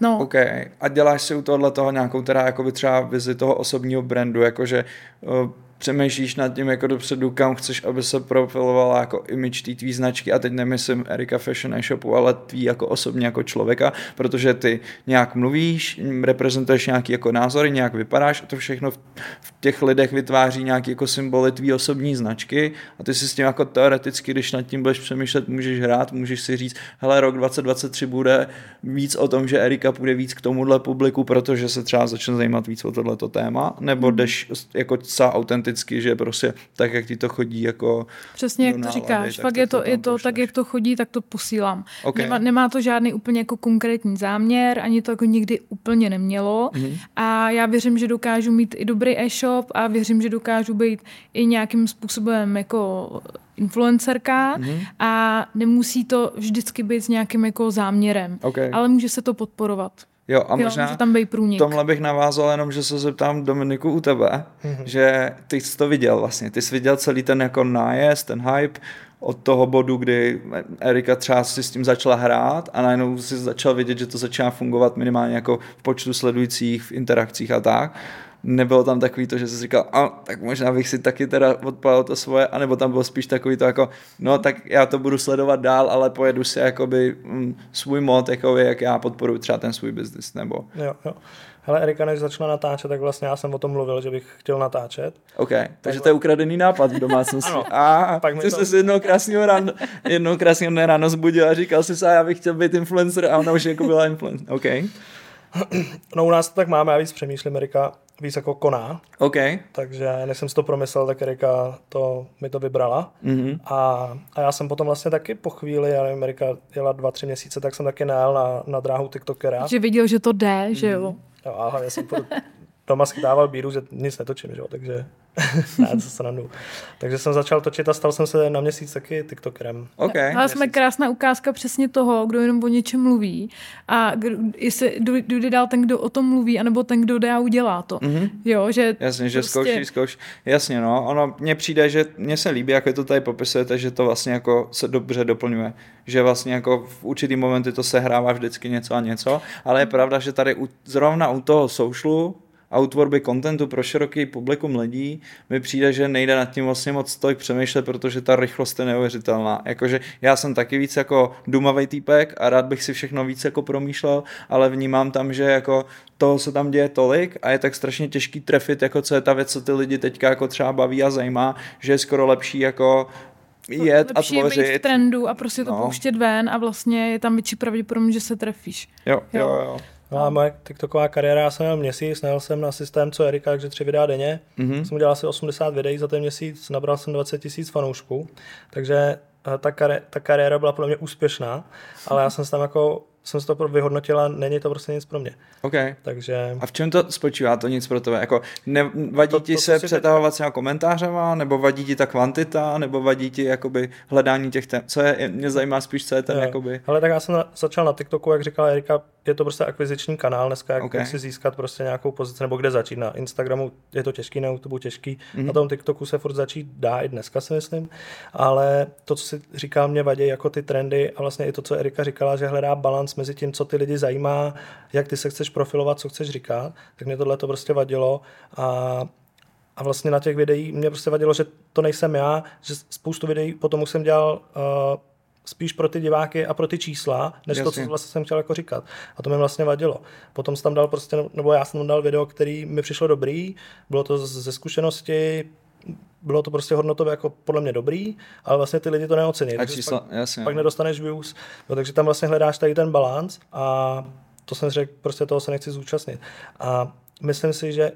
No. OK. A děláš si u tohle toho nějakou teda jako by třeba vizi toho osobního brandu, jakože uh, přemýšlíš nad tím jako dopředu, kam chceš, aby se profilovala jako image té tvý značky a teď nemyslím Erika Fashion e-shopu, ale tvý jako osobně jako člověka, protože ty nějak mluvíš, reprezentuješ nějaký jako názory, nějak vypadáš a to všechno v, v těch lidech vytváří nějaký jako symboly tvý osobní značky a ty si s tím jako teoreticky, když nad tím budeš přemýšlet, můžeš hrát, můžeš si říct, hele, rok 2023 bude víc o tom, že Erika půjde víc k tomuhle publiku, protože se třeba začne zajímat víc o tohleto téma, nebo hmm. jdeš jako celá autenticky že prostě tak, jak ti to chodí jako Přesně jak to nálady, říkáš, fakt je to, to je to tak, jak to chodí, tak to posílám. Okay. Nemá, nemá to žádný úplně jako konkrétní záměr, ani to jako nikdy úplně nemělo mm-hmm. a já věřím, že dokážu mít i dobrý e-shop a věřím, že dokážu být i nějakým způsobem jako influencerka mm-hmm. a nemusí to vždycky být s nějakým jako záměrem, okay. ale může se to podporovat. Jo, a možná jo, tam průnik. tomhle bych navázal jenom, že se zeptám Dominiku u tebe, mm-hmm. že ty jsi to viděl vlastně, ty jsi viděl celý ten jako nájezd, ten hype od toho bodu, kdy Erika třeba si s tím začala hrát a najednou si začal vidět, že to začíná fungovat minimálně jako v počtu sledujících, v interakcích a tak nebylo tam takový to, že jsi říkal, a tak možná bych si taky teda odpalil to svoje, anebo tam bylo spíš takový to jako, no tak já to budu sledovat dál, ale pojedu si jakoby mm, svůj mod, jako jak já podporuji třeba ten svůj biznis, nebo... Jo, jo. Hele, Erika, než začala natáčet, tak vlastně já jsem o tom mluvil, že bych chtěl natáčet. OK, tak takže to je ukradený nápad v domácnosti. ano, a pak ty to... jsi jednoho krásného ráno, jednoho krásného ráno zbudil a říkal jsi, já bych chtěl být influencer a ona už jako byla influencer. OK. No u nás to tak máme, já víc přemýšlím, Erika víc jako koná. OK. Takže než jsem si to promyslel, tak Erika to, mi to vybrala. Mm-hmm. A, a, já jsem potom vlastně taky po chvíli, já nevím, Erika jela dva, tři měsíce, tak jsem taky najel na, na dráhu TikTokera. Že viděl, že to jde, mm-hmm. že jo. Jo, a hlavně jsem doma schytával bíru, že nic netočím, že jo, takže ne, to se. Takže jsem začal točit a stal jsem se na měsíc taky TikTokerem. Okay. Ale jsme krásná ukázka přesně toho, kdo jenom o něčem mluví a kdo, jestli jde dál ten, kdo o tom mluví, anebo ten, kdo jde a udělá to. Mm-hmm. Jo, že Jasně, že prostě... zkouší, zkouší. Jasně, no, ono mně přijde, že mně se líbí, jak je to tady popisujete, že to vlastně jako se dobře doplňuje. Že vlastně jako v určitý momenty to sehrává vždycky něco a něco, ale je pravda, že tady u, zrovna u toho socialu a u tvorby kontentu pro široký publikum lidí mi přijde, že nejde nad tím vlastně moc tolik přemýšlet, protože ta rychlost je neuvěřitelná. Jakože já jsem taky víc jako dumavý týpek a rád bych si všechno víc jako promýšlel, ale vnímám tam, že jako toho se tam děje tolik a je tak strašně těžký trefit, jako co je ta věc, co ty lidi teďka jako třeba baví a zajímá, že je skoro lepší jako jet a tvořit. Je být v trendu a prostě to no. pouštět ven a vlastně je tam větší pravděpodobnost, že se trefíš. Jo, jo, jo. jo. No a moje TikToková kariéra, já jsem měl měsíc, najel jsem na systém, co Erika, takže tři videa denně. Mm-hmm. Jsem udělal asi 80 videí za ten měsíc, nabral jsem 20 tisíc fanoušků, takže eh, ta, kari- ta kariéra byla pro mě úspěšná, ale já jsem se tam jako jsem si to vyhodnotila, není to prostě nic pro mě. OK. Takže... A v čem to spočívá, to nic pro tebe? Jako, ne, vadí to, ti to, se přetahovat s komentářema, nebo vadí ti ta kvantita, nebo vadí ti jakoby hledání těch tém? Co je, mě zajímá spíš, co je ten jo. jakoby... Ale tak já jsem na, začal na TikToku, jak říkala Erika, je to prostě akviziční kanál dneska, jak okay. si získat prostě nějakou pozici, nebo kde začít. Na Instagramu je to těžký, na YouTube těžký, mm-hmm. na tom TikToku se furt začít dá i dneska si myslím, ale to, co si říkal, mě vadí jako ty trendy a vlastně i to, co Erika říkala, že hledá balans mezi tím, co ty lidi zajímá, jak ty se chceš profilovat, co chceš říkat, tak mě tohle to prostě vadilo a a vlastně na těch videích mě prostě vadilo, že to nejsem já, že spoustu videí potom už jsem dělal uh, spíš pro ty diváky a pro ty čísla, než Jasně. to, co vlastně jsem chtěl jako říkat. A to mi vlastně vadilo. Potom jsem tam dal prostě, nebo já jsem tam dal video, který mi přišlo dobrý, bylo to ze zkušenosti, bylo to prostě hodnotově jako podle mě dobrý, ale vlastně ty lidi to neocení. A čísla, pak, jasně. pak nedostaneš views. No, takže tam vlastně hledáš tady ten balans a to jsem řekl, prostě toho se nechci zúčastnit. A myslím si, že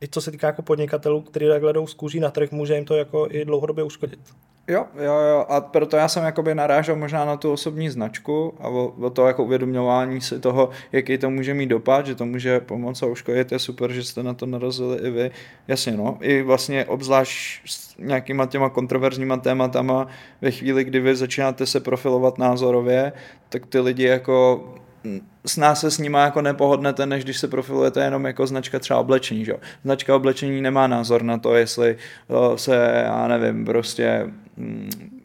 i co se týká jako podnikatelů, kteří takhle jdou z kůží na trh, může jim to jako i dlouhodobě uškodit. Jo, jo, jo, a proto já jsem jakoby narážel možná na tu osobní značku a o, o to jako uvědomování si toho, jaký to může mít dopad, že to může pomoct a uškodit, je super, že jste na to narazili i vy. Jasně, no, i vlastně obzvlášť s nějakýma těma kontroverzníma tématama ve chvíli, kdy vy začínáte se profilovat názorově, tak ty lidi jako s nás se s nima jako nepohodnete, než když se profilujete jenom jako značka třeba oblečení. Že? Značka oblečení nemá názor na to, jestli se, já nevím, prostě mm,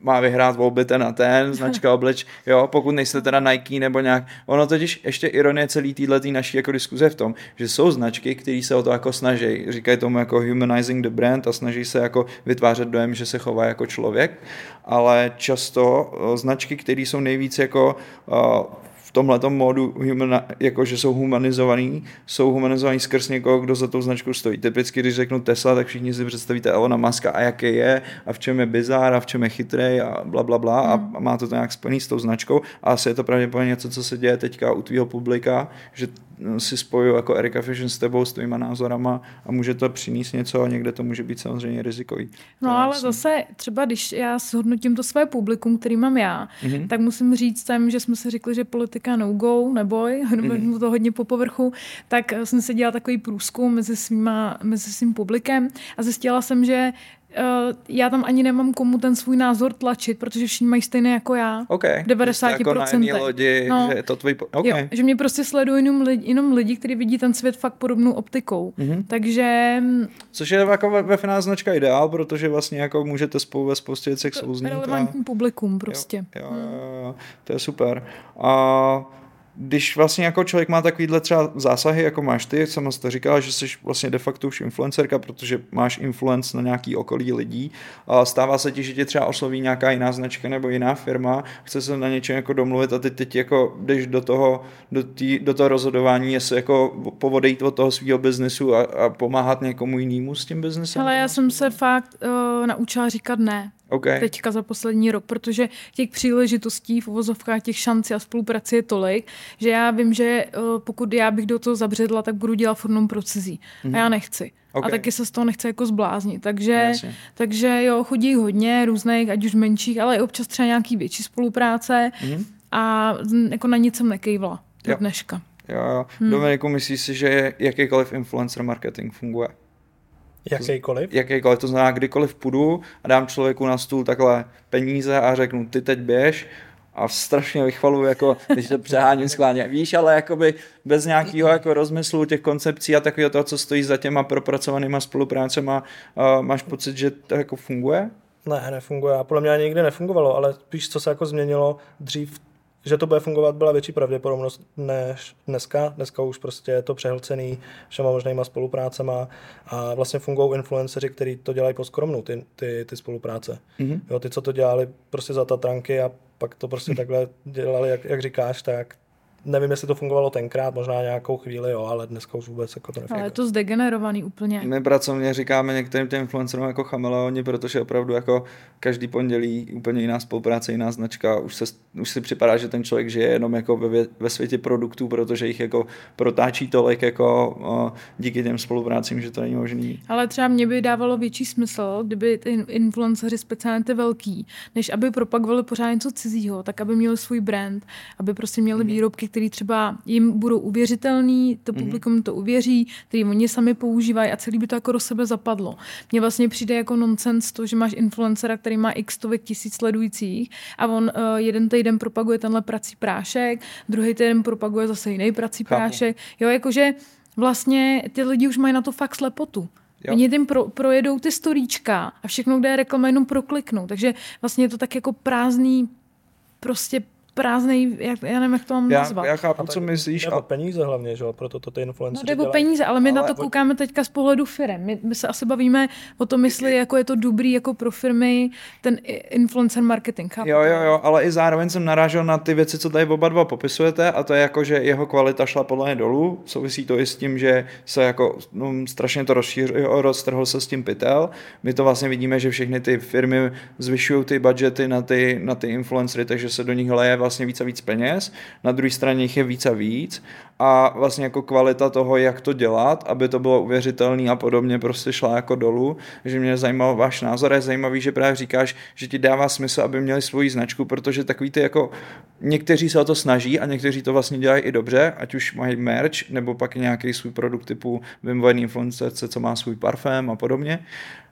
má vyhrát volby ten a ten, značka obleč, jo, pokud nejste teda Nike nebo nějak, ono totiž ještě ironie celý týhle tý naší jako diskuze v tom, že jsou značky, které se o to jako snaží, říkají tomu jako humanizing the brand a snaží se jako vytvářet dojem, že se chová jako člověk, ale často značky, které jsou nejvíc jako uh, v tomhle módu, human, jako že jsou humanizovaný, jsou humanizovaný skrz někoho, kdo za tou značkou stojí. Typicky, když řeknu Tesla, tak všichni si představíte Elona Muska a jaký je a v čem je bizár a v čem je chytrý a bla, bla, bla mm. a má to nějak spojený s tou značkou a asi je to pravděpodobně něco, co se děje teďka u tvýho publika, že si spojuju jako Erika Fashion s tebou, s tvýma názorama a může to přinést něco a někde to může být samozřejmě rizikový. No ale myslím. zase třeba, když já shodnotím to své publikum, který mám já, mm-hmm. tak musím říct sem, že jsme si řekli, že politika no go, neboj, mm-hmm. to hodně po povrchu, tak jsem se dělala takový průzkum mezi, svýma, mezi svým publikem a zjistila jsem, že já tam ani nemám komu ten svůj názor tlačit, protože všichni mají stejné jako já. OK. V 90%. Jako na lodi, no, že je to tvůj... Okay. Jo, že mě prostě sledují jenom lidi, jenom lidi, kteří vidí ten svět fakt podobnou optikou. Mm-hmm. Takže... Mm, Což je jako ve, ve finále značka ideál, protože vlastně jako můžete spolu ve spoustě věcech souznít. Relevantní a... publikum prostě. Jo, jo, jo, jo, to je super. A když vlastně jako člověk má takovýhle třeba zásahy, jako máš ty, sama jste říkala, že jsi vlastně de facto už influencerka, protože máš influence na nějaký okolí lidí, a stává se ti, že tě třeba osloví nějaká jiná značka nebo jiná firma, chce se na něčem jako domluvit a ty teď jako jdeš do toho, do, tý, do toho rozhodování, jestli jako povodejít od toho svého biznesu a, a, pomáhat někomu jinému s tím biznesem? Ale já jsem se fakt uh, naučila říkat ne okay. teďka za poslední rok, protože těch příležitostí v uvozovkách, těch šancí a spolupráce je tolik, že já vím, že eh, pokud já bych do toho zabředla, tak budu dělat furt pro cizí. Mm-hmm. A já nechci. Okay. A taky se z toho nechce jako zbláznit. Takže, takže jo, chodí hodně různých, ať už menších, ale i občas třeba nějaký větší spolupráce mm-hmm. a jako na nic jsem nekejvla do dneška. Jo, jo. Hmm. Dominiku, myslíš si, že jakýkoliv influencer marketing funguje? Jakýkoliv? Jakýkoliv, to znamená, kdykoliv půjdu a dám člověku na stůl takhle peníze a řeknu, ty teď běž a strašně vychvaluju, jako, když to přeháním skláně, víš, ale jakoby bez nějakého jako rozmyslu těch koncepcí a takového toho, co stojí za těma propracovanýma spoluprácema, uh, máš pocit, že to jako funguje? Ne, nefunguje. A podle mě ani nikdy nefungovalo, ale spíš co se jako změnilo, dřív že to bude fungovat, byla větší pravděpodobnost než dneska. Dneska už prostě je to přehlcený všema možnýma spoluprácema a vlastně fungují influenceři, kteří to dělají po skromnu, ty, ty, ty spolupráce. Mm-hmm. Jo, ty, co to dělali prostě za Tatranky a pak to prostě takhle dělali, jak, jak říkáš, tak nevím, jestli to fungovalo tenkrát, možná nějakou chvíli, jo, ale dneska už vůbec jako to nefunguje. Ale je to zdegenerovaný úplně. My pracovně říkáme některým těm influencerům jako chameleoni, protože opravdu jako každý pondělí úplně jiná spolupráce, jiná značka, už, se, už si připadá, že ten člověk žije jenom jako ve, ve světě produktů, protože jich jako protáčí tolik jako o, díky těm spoluprácím, že to není možný. Ale třeba mě by dávalo větší smysl, kdyby ty influenceři speciálně ty velký, než aby propagovali pořád něco cizího, tak aby měli svůj brand, aby prostě měli mhm. výrobky, který třeba jim budou uvěřitelný, to mhm. publikum to uvěří, který oni sami používají a celý by to jako do sebe zapadlo. Mně vlastně přijde jako nonsens to, že máš influencera, který má x stovek tisíc sledujících a on uh, jeden týden propaguje tenhle prací prášek, druhý týden propaguje zase jiný prací Chápu. prášek. Jo, jakože vlastně ty lidi už mají na to fakt slepotu. Jo. Oni tím pro, projedou ty storíčka a všechno, kde je reklama, jenom prokliknou. Takže vlastně je to tak jako prázdný prostě prázdný, jak, já nevím, jak to mám já, nazvat. Já chápu, co myslíš. A peníze hlavně, že jo, proto to ty influencery No jde o peníze, ale my ale... na to koukáme teďka z pohledu firm. My, my se asi bavíme o tom, jestli jako je to dobrý jako pro firmy ten influencer marketing. Chápu? Jo, jo, jo, ale i zároveň jsem narážel na ty věci, co tady oba dva popisujete a to je jako, že jeho kvalita šla podle mě dolů. Souvisí to i s tím, že se jako no, strašně to rozšířilo, roztrhl se s tím pytel. My to vlastně vidíme, že všechny ty firmy zvyšují ty budgety na ty, na ty influencery, takže se do nich leje vlastně víc a víc peněz, na druhé straně jich je víc a víc a vlastně jako kvalita toho, jak to dělat, aby to bylo uvěřitelné a podobně, prostě šla jako dolů, že mě zajímal váš názor, je zajímavý, že právě říkáš, že ti dává smysl, aby měli svoji značku, protože takový ty jako, někteří se o to snaží a někteří to vlastně dělají i dobře, ať už mají merch, nebo pak nějaký svůj produkt typu vymvojený influencerce, co má svůj parfém a podobně.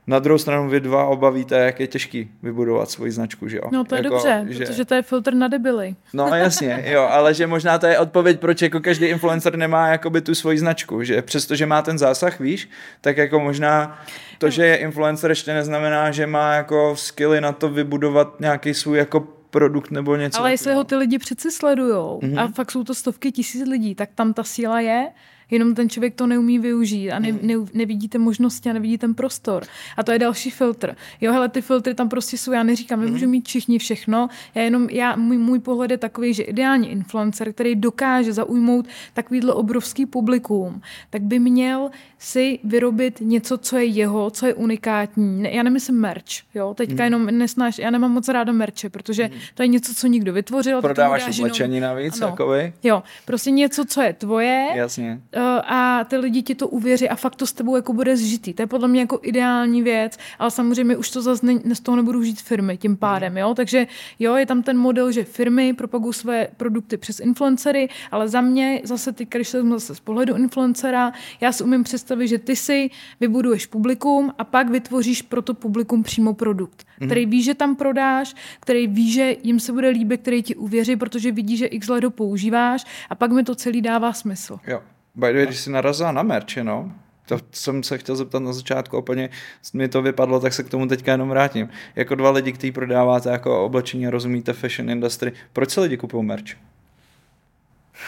Na druhou stranu vy dva obavíte, jak je těžký vybudovat svoji značku, že jo? No to je jako, dobře, že... protože to je filtr na debily. No jasně, jo, ale že možná to je odpověď, proč jako každý influencer nemá jakoby tu svoji značku, že přestože má ten zásah, víš, tak jako možná to, že je influencer ještě neznamená, že má jako skilly na to vybudovat nějaký svůj jako produkt nebo něco. Ale jestli ho ty lidi přeci sledujou mm-hmm. a fakt jsou to stovky tisíc lidí, tak tam ta síla je jenom ten člověk to neumí využít a ne, hmm. ne, nevidí ty možnosti a nevidí ten prostor. A to je další filtr. Jo, hele, ty filtry tam prostě jsou, já neříkám, nemůžu hmm. mít všichni všechno, já jenom, já, můj, můj pohled je takový, že ideální influencer, který dokáže zaujmout takovýhle obrovský publikum, tak by měl si vyrobit něco, co je jeho, co je unikátní. Ne, já nemyslím merch, jo, teďka hmm. jenom nesnáš, já nemám moc ráda merče, protože to je něco, co někdo vytvořil. Prodáváš oblečení navíc, ano, Jo, prostě něco, co je tvoje. Jasně a ty lidi ti to uvěří a fakt to s tebou jako bude zžitý. To je podle mě jako ideální věc, ale samozřejmě už to zase ne, z toho nebudou žít firmy tím pádem, jo. Takže jo, je tam ten model, že firmy propagují své produkty přes influencery, ale za mě zase ty, když se zase z pohledu influencera, já si umím představit, že ty si vybuduješ publikum a pak vytvoříš pro to publikum přímo produkt, mm-hmm. který ví, že tam prodáš, který ví, že jim se bude líbit, který ti uvěří, protože vidí, že x let ho používáš a pak mi to celý dává smysl. Jo. By the way, když jsi narazila na merch, no, to jsem se chtěl zeptat na začátku, úplně mi to vypadlo, tak se k tomu teďka jenom vrátím. Jako dva lidi, kteří prodáváte jako oblečení a rozumíte fashion industry, proč se lidi kupují merch?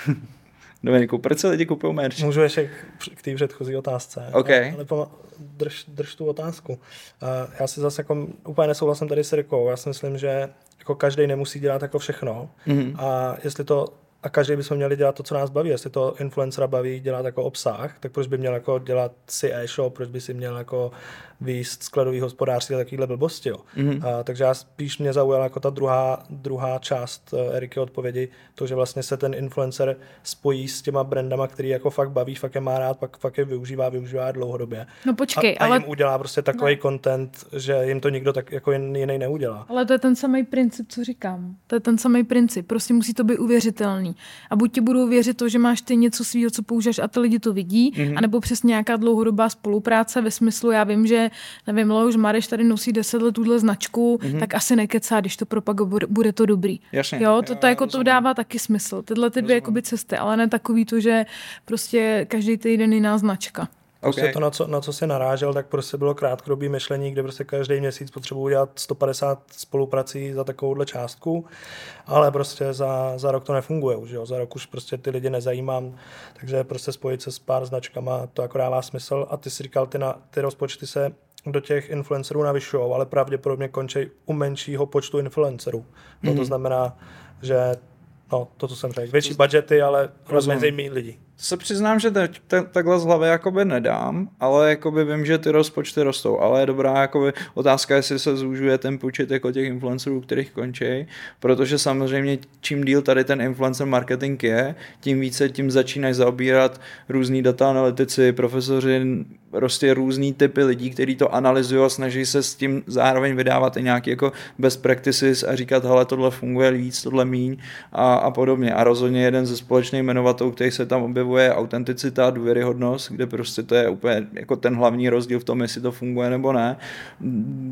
Dominiku, proč se lidi kupují merch? Můžu ještě k té předchozí otázce. Okay. Ale poma- drž, drž tu otázku. Uh, já si zase jako úplně nesouhlasím tady s Rikou. Já si myslím, že jako každý nemusí dělat jako všechno. Mm-hmm. A jestli to a každý bychom měli dělat to, co nás baví. Jestli to influencera baví dělat jako obsah, tak proč by měl jako dělat si e-shop, proč by si měl jako výst skladový hospodářství a takovýhle blbosti. Jo. Mm-hmm. A, takže já spíš mě zaujala jako ta druhá, druhá část uh, Eriky odpovědi, to, že vlastně se ten influencer spojí s těma brandama, který jako fakt baví, fakt je má rád, pak fakt je využívá, využívá dlouhodobě. No počkej, a, a ale... jim udělá prostě takový no. content, že jim to nikdo tak jako jiný neudělá. Ale to je ten samý princip, co říkám. To je ten samý princip. Prostě musí to být uvěřitelný. A buď ti budou věřit to, že máš ty něco svého, co používáš a ty lidi to vidí, mm-hmm. anebo přes nějaká dlouhodobá spolupráce ve smyslu, já vím, že nevím, Leoš Mareš tady nosí deset let tuhle značku, mm-hmm. tak asi nekecá, když to propaguje, bude, to dobrý. Jasně. Jo, to, to, jako to dává taky smysl. Tyhle ty dvě jakoby cesty, ale ne takový to, že prostě každý týden jiná značka. Okay. Prostě to, na co, na co se narážel, tak prostě bylo krátkodobý myšlení, kde prostě každý měsíc potřebuji dělat 150 spoluprací za takovouhle částku, ale prostě za, za rok to nefunguje už, jo. za rok už prostě ty lidi nezajímám, takže prostě spojit se s pár značkama, to jako dává smysl a ty si říkal, ty, na, ty rozpočty se do těch influencerů navyšují, ale pravděpodobně končí u menšího počtu influencerů. Mm-hmm. No, to mhm. znamená, že no, to, co jsem řekl, větší budgety, ale rozmezí méně lidí se přiznám, že teď takhle z hlavy jakoby nedám, ale jakoby vím, že ty rozpočty rostou, ale je dobrá jakoby otázka, jestli se zúžuje ten počet jako těch influencerů, kterých končí, protože samozřejmě čím díl tady ten influencer marketing je, tím více tím začínají zaobírat různý data analytici, profesoři, prostě různý typy lidí, kteří to analyzují a snaží se s tím zároveň vydávat i nějaký jako best practices a říkat, hele, tohle funguje víc, tohle míň a, a podobně. A rozhodně jeden ze společných jmenovatelů, který se tam objevuje, objevuje autenticita důvěryhodnost, kde prostě to je úplně jako ten hlavní rozdíl v tom, jestli to funguje nebo ne.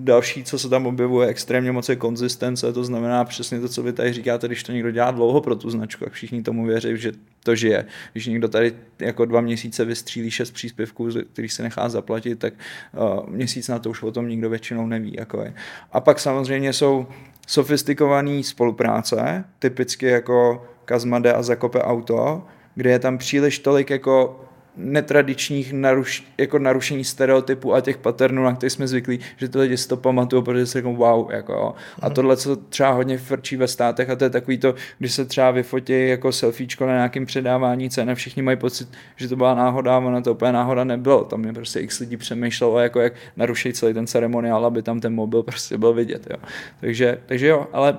Další, co se tam objevuje extrémně moc je konzistence, to znamená přesně to, co vy tady říkáte, když to někdo dělá dlouho pro tu značku, tak všichni tomu věří, že to žije. Když někdo tady jako dva měsíce vystřílí šest příspěvků, který se nechá zaplatit, tak uh, měsíc na to už o tom nikdo většinou neví. Jako je. A pak samozřejmě jsou sofistikované spolupráce, typicky jako Kazmade a Zakope Auto, kde je tam příliš tolik jako netradičních naruš, jako narušení stereotypů a těch patternů, na které jsme zvyklí, že ty lidi si to pamatují, protože si řeknou wow. Jako, a mhm. tohle, co třeba hodně frčí ve státech, a to je takový to, když se třeba vyfotí jako selfiečko na nějakém předávání cen a všichni mají pocit, že to byla náhoda, a ono to úplně náhoda nebylo. Tam je prostě x lidí přemýšlelo, jako jak narušit celý ten ceremoniál, aby tam ten mobil prostě byl vidět. Jo. Takže, takže jo, ale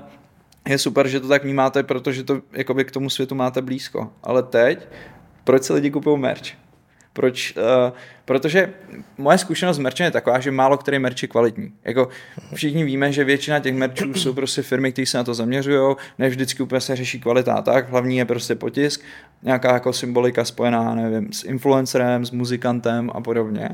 je super, že to tak vnímáte, protože to jakoby k tomu světu máte blízko. Ale teď, proč se lidi kupují merch? Proč? Uh, protože moje zkušenost s merchem je taková, že málo který merch je kvalitní. Jako všichni víme, že většina těch merchů jsou prostě firmy, které se na to zaměřují, ne vždycky úplně se řeší kvalita tak, hlavní je prostě potisk, nějaká jako symbolika spojená, nevím, s influencerem, s muzikantem a podobně.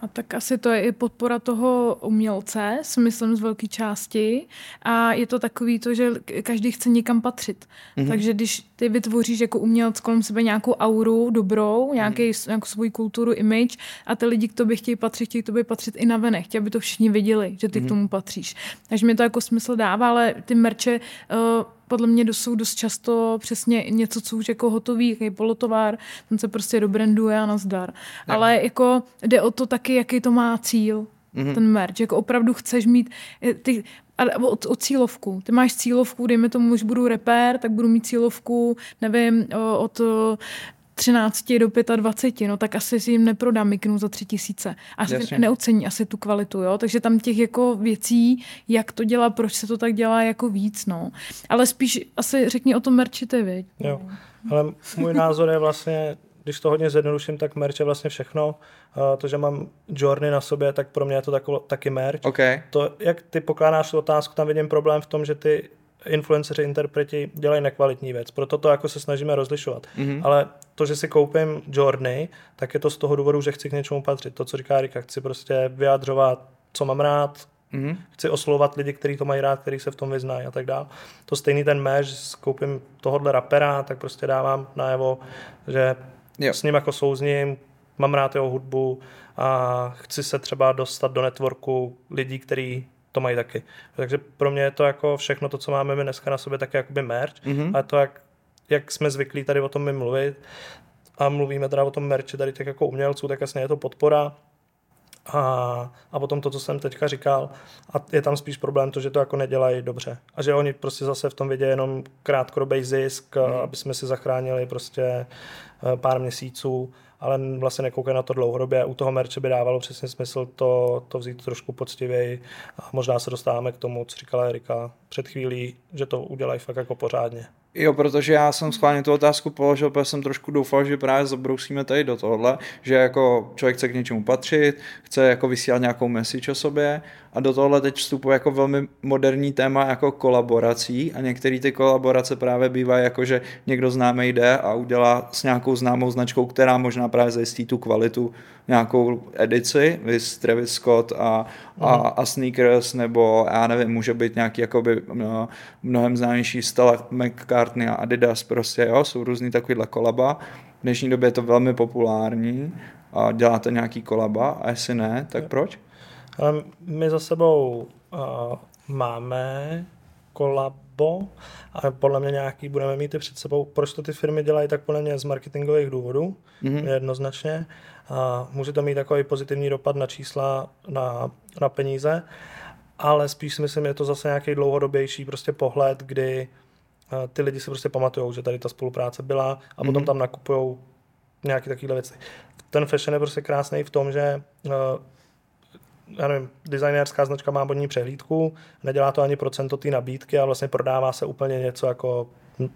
A tak asi to je i podpora toho umělce, s myslím z velké části. A je to takový to, že každý chce někam patřit. Mm-hmm. Takže když ty vytvoříš jako umělec kolem sebe nějakou auru dobrou, nějaký, mm-hmm. nějakou svoji kulturu, image a ty lidi k tobě chtějí patřit, chtějí k tobě patřit i na venek, chtějí, aby to všichni viděli, že ty mm-hmm. k mhm. tomu patříš. Takže mi to jako smysl dává, ale ty merče uh, podle mě jsou dost často přesně něco, co už jako hotový, jaký polotovar, ten se prostě dobranduje a nazdar. Ne. Ale jako jde o to taky, jaký to má cíl, mm-hmm. ten merch, jako opravdu chceš mít, eh, ty, ale o, o cílovku. Ty máš cílovku, dejme tomu, že budu repér, tak budu mít cílovku, nevím, od 13 do 25, no tak asi si jim neprodám miknu za 3 tisíce. A Jasně. neocení asi tu kvalitu, jo. Takže tam těch jako věcí, jak to dělá, proč se to tak dělá, jako víc, no. Ale spíš asi řekni o tom merči ty, viď? Jo. Ale můj názor je vlastně, když to hodně zjednoduším, tak merch je vlastně všechno. To, že mám Journey na sobě, tak pro mě je to tako, taky merch. Okay. To, jak ty pokládáš tu otázku, tam vidím problém v tom, že ty influenceři, interpreti dělají nekvalitní věc. Proto to jako se snažíme rozlišovat. Mm-hmm. Ale to, že si koupím Journey, tak je to z toho důvodu, že chci k něčemu patřit. To, co říká Erika, chci prostě vyjadřovat, co mám rád, Mm-hmm. Chci oslovovat lidi, kteří to mají rád, kteří se v tom vyznají a tak dále. To stejný ten meč, koupím tohohle rapera, tak prostě dávám najevo, že jo. s ním jako souzním, mám rád jeho hudbu a chci se třeba dostat do networku lidí, kteří to mají taky. Takže pro mě je to jako všechno to, co máme my dneska na sobě, tak jakoby merch, mm-hmm. a to, jak, jak jsme zvyklí tady o tom my mluvit a mluvíme teda o tom merči tady tak jako umělců, tak jasně je to podpora, a, a potom to, co jsem teďka říkal, a je tam spíš problém to, že to jako nedělají dobře. A že oni prostě zase v tom vidějí jenom krátkodobý zisk, hmm. aby jsme si zachránili prostě eh, pár měsíců, ale vlastně nekoukají na to dlouhodobě. U toho merče by dávalo přesně smysl to, to vzít trošku poctivěji a možná se dostáváme k tomu, co říkala Erika před chvílí, že to udělají fakt jako pořádně. Jo, protože já jsem schválně tu otázku položil, protože jsem trošku doufal, že právě zabrousíme tady do tohohle, že jako člověk chce k něčemu patřit, chce jako vysílat nějakou message o sobě a do tohohle teď vstupuje jako velmi moderní téma jako kolaborací a některé ty kolaborace právě bývají jako, že někdo známý jde a udělá s nějakou známou značkou, která možná právě zajistí tu kvalitu nějakou edici, vys Travis Scott a, a, mhm. a Sneakers, nebo já nevím, může být nějaký jakoby no, mnohem známější Stella McCartney a Adidas prostě, jo, jsou různý takovýhle kolaba. V dnešní době je to velmi populární a děláte nějaký kolaba a jestli ne, tak proč? My za sebou uh, máme kolabo a podle mě nějaký budeme mít i před sebou. Proč to ty firmy dělají, tak podle mě z marketingových důvodů, mm-hmm. jednoznačně. A může to mít takový pozitivní dopad na čísla, na, na peníze, ale spíš si myslím, je to zase nějaký dlouhodobější prostě pohled, kdy uh, ty lidi si prostě pamatují, že tady ta spolupráce byla a mm-hmm. potom mhm. tam nakupují nějaké takové věci. Ten fashion je prostě krásný v tom, že uh, já nevím, designérská značka má bodní přehlídku, nedělá to ani procento té nabídky a vlastně prodává se úplně něco jako hm,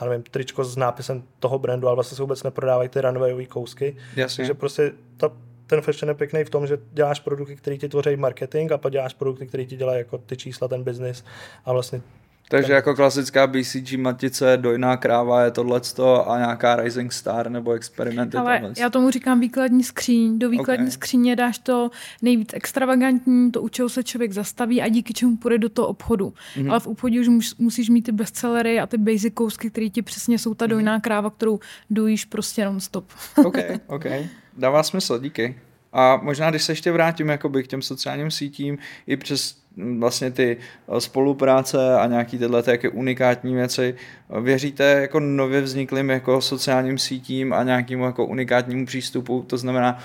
já nevím, tričko s nápisem toho brandu, ale vlastně se vůbec neprodávají ty runwayové kousky. Jasně. Takže prostě ta, ten fashion je pěkný v tom, že děláš produkty, které ti tvoří marketing a pak děláš produkty, které ti dělají jako ty čísla, ten business a vlastně takže jako klasická BCG matice, dojná kráva je tohleto a nějaká Rising Star nebo experimenty. Ale tamhle. já tomu říkám výkladní skříň. Do výkladní okay. skříně dáš to nejvíc extravagantní, to u čeho se člověk zastaví a díky čemu půjde do toho obchodu. Mm-hmm. Ale v obchodě už musíš mít ty bestsellery a ty basic kousky, které ti přesně jsou ta mhm. dojná kráva, kterou dojíš prostě non-stop. OK, OK. Dává smysl, díky. A možná, když se ještě vrátím jakoby k těm sociálním sítím, i přes vlastně ty eh, spolupráce a nějaký tyhle také unikátní věci. Věříte jako nově vzniklým jako sociálním sítím a nějakému jako unikátnímu přístupu? To znamená,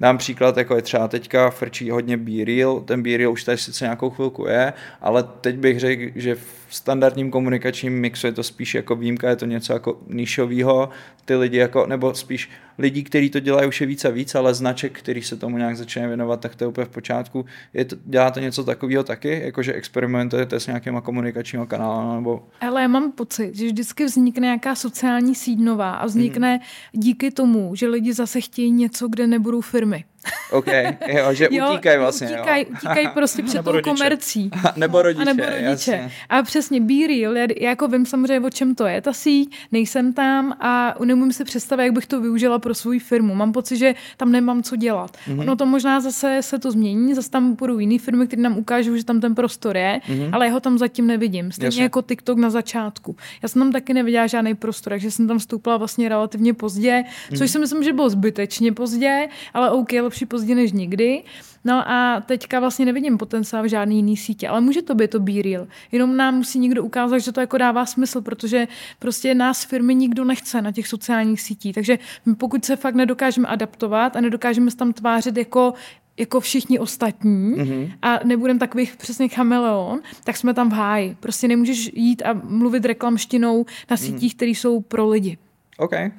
Dám příklad, jako je třeba teďka frčí hodně B-Reel, ten B-Reel už tady sice nějakou chvilku je, ale teď bych řekl, že standardním komunikačním mixu je to spíš jako výjimka, je to něco jako nišového, ty lidi jako, nebo spíš lidí, kteří to dělají už je víc a víc, ale značek, který se tomu nějak začínají věnovat, tak to je úplně v počátku. Je to, dělá to něco takového taky, jakože experimentujete s nějakýma komunikačníma kanálem? Nebo... Ale já mám pocit, že vždycky vznikne nějaká sociální síť nová a vznikne mm-hmm. díky tomu, že lidi zase chtějí něco, kde nebudou firmy. OK, jo, že jo, utíkají vlastně. Utíkají, utíkají prostě před tou rodiče. komercí. nebo rodiče, a nebo rodiče. Jasně. A přesně, Be Real, já jako vím samozřejmě, o čem to je ta síť, nejsem tam a nemůžu si představit, jak bych to využila pro svou firmu. Mám pocit, že tam nemám co dělat. Mm-hmm. Ono to možná zase se to změní, zase tam budou jiné firmy, které nám ukážou, že tam ten prostor je, mm-hmm. ale jeho tam zatím nevidím. Stejně Jasně. jako TikTok na začátku. Já jsem tam taky neviděla žádný prostor, takže jsem tam vstoupila vlastně relativně pozdě, mm-hmm. což si myslím, že bylo zbytečně pozdě, ale OK, lepší pozdě než nikdy. No a teďka vlastně nevidím potenciál v žádný jiný sítě, ale může to být to be real. Jenom nám musí někdo ukázat, že to jako dává smysl, protože prostě nás firmy nikdo nechce na těch sociálních sítích. Takže pokud se fakt nedokážeme adaptovat a nedokážeme se tam tvářit jako jako všichni ostatní mm-hmm. a nebudem takových přesně chameleon, tak jsme tam v háji. Prostě nemůžeš jít a mluvit reklamštinou na mhm. sítích, mm-hmm. které jsou pro lidi. OK. Jo,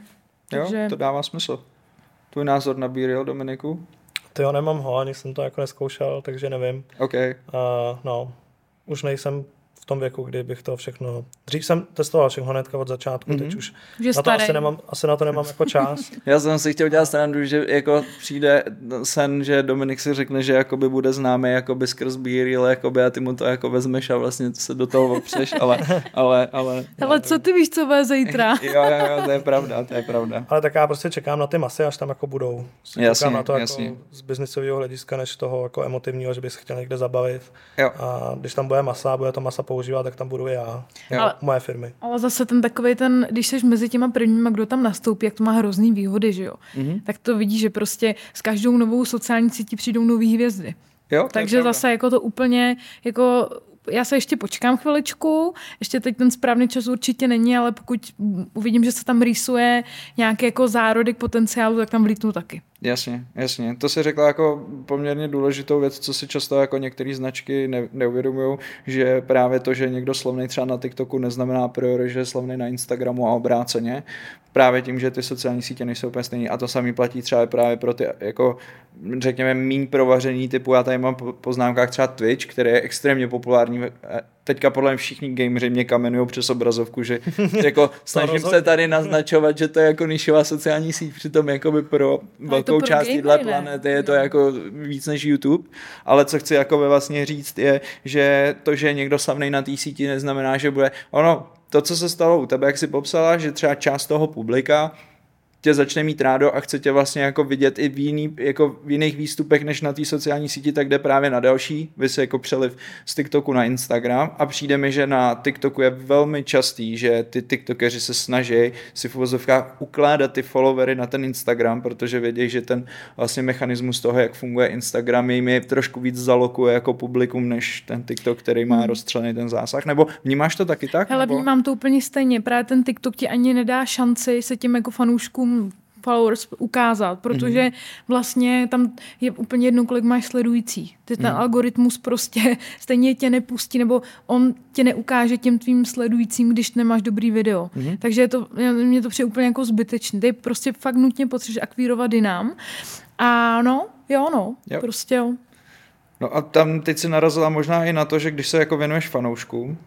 Takže... to dává smysl. Tvůj názor na Bírio, Dominiku? Ty jo, nemám ho, ani jsem to jako neskoušel, takže nevím. OK. Uh, no, už nejsem v tom věku, kdy bych to všechno... Dřív jsem testoval všechno hnedka od začátku, mm-hmm. teď Mhm. už Že na to starý. asi, nemám, asi na to nemám jako čas. Já jsem si chtěl dělat srandu, že jako přijde sen, že Dominik si řekne, že jakoby bude známý jakoby skrz Bíril, jakoby a ty mu to jako vezmeš a vlastně se do toho opřeš, ale, ale, ale... Ale co ty víš, co bude zítra? Jo, jo, jo, to je pravda, to je pravda. Ale tak já prostě čekám na ty masy, až tam jako budou. Prostě Jasně, čekám na to jasně. jako z biznisového hlediska, než toho jako emotivního, že bych se chtěl někde zabavit. Jo. A když tam bude masa, bude to masa používat, tak tam budu i já. Jo. Ale... Moje firmy. Ale zase ten takový ten, když jsi mezi těma prvníma, kdo tam nastoupí, jak to má hrozný výhody, že jo? Mhm. Mm-hmm. Tak to vidíš, že prostě s každou novou sociální sítí přijdou nové hvězdy. Jo, Takže pravda. zase jako to úplně, jako já se ještě počkám chviličku, ještě teď ten správný čas určitě není, ale pokud uvidím, že se tam rýsuje nějaký jako zárodek potenciálu, tak tam vlítnu taky. Jasně, jasně. To si řekla jako poměrně důležitou věc, co si často jako některé značky ne, neuvědomují, že právě to, že někdo slavný třeba na TikToku, neznamená priori, že je slavný na Instagramu a obráceně. Právě tím, že ty sociální sítě nejsou úplně stejné. A to samý platí třeba právě pro ty, jako řekněme, míň provaření typu, já tady mám po poznámkách třeba Twitch, který je extrémně populární. Teďka podle mě všichni gameři mě kamenují přes obrazovku, že jako snažím se tady naznačovat, že to je jako nišová sociální síť, přitom jakoby pro velkou pro část téhle ne? planety je to jako víc než YouTube, ale co chci jako vlastně říct je, že to, že je někdo slavný na té síti neznamená, že bude, ono, to, co se stalo u tebe, jak jsi popsala, že třeba část toho publika tě začne mít rádo a chce tě vlastně jako vidět i v, jiný, jako v jiných výstupech než na té sociální síti, tak jde právě na další, vy se jako přeliv z TikToku na Instagram a přijde mi, že na TikToku je velmi častý, že ty TikTokeři se snaží si v uvozovkách ukládat ty followery na ten Instagram, protože vědí, že ten vlastně mechanismus toho, jak funguje Instagram, jim je trošku víc zalokuje jako publikum, než ten TikTok, který má rozstřelený ten zásah, nebo vnímáš to taky tak? Hele, nebo? vnímám to úplně stejně. Právě ten TikTok ti ani nedá šanci se tím jako fanouškům followers ukázat, protože Mhm. vlastně tam je úplně jedno, kolik máš sledující. Ty ten Mhm. algoritmus prostě stejně tě nepustí, nebo on tě neukáže těm tvým sledujícím, když nemáš dobrý video. Mhm. Takže je to, mě to přijde úplně jako zbytečný. Ty prostě fakt nutně potřebuješ akvírovat dynam. A no, jo, no, Jo. prostě jo. No a tam teď si narazila možná i na to, že když se jako věnuješ fanouškům,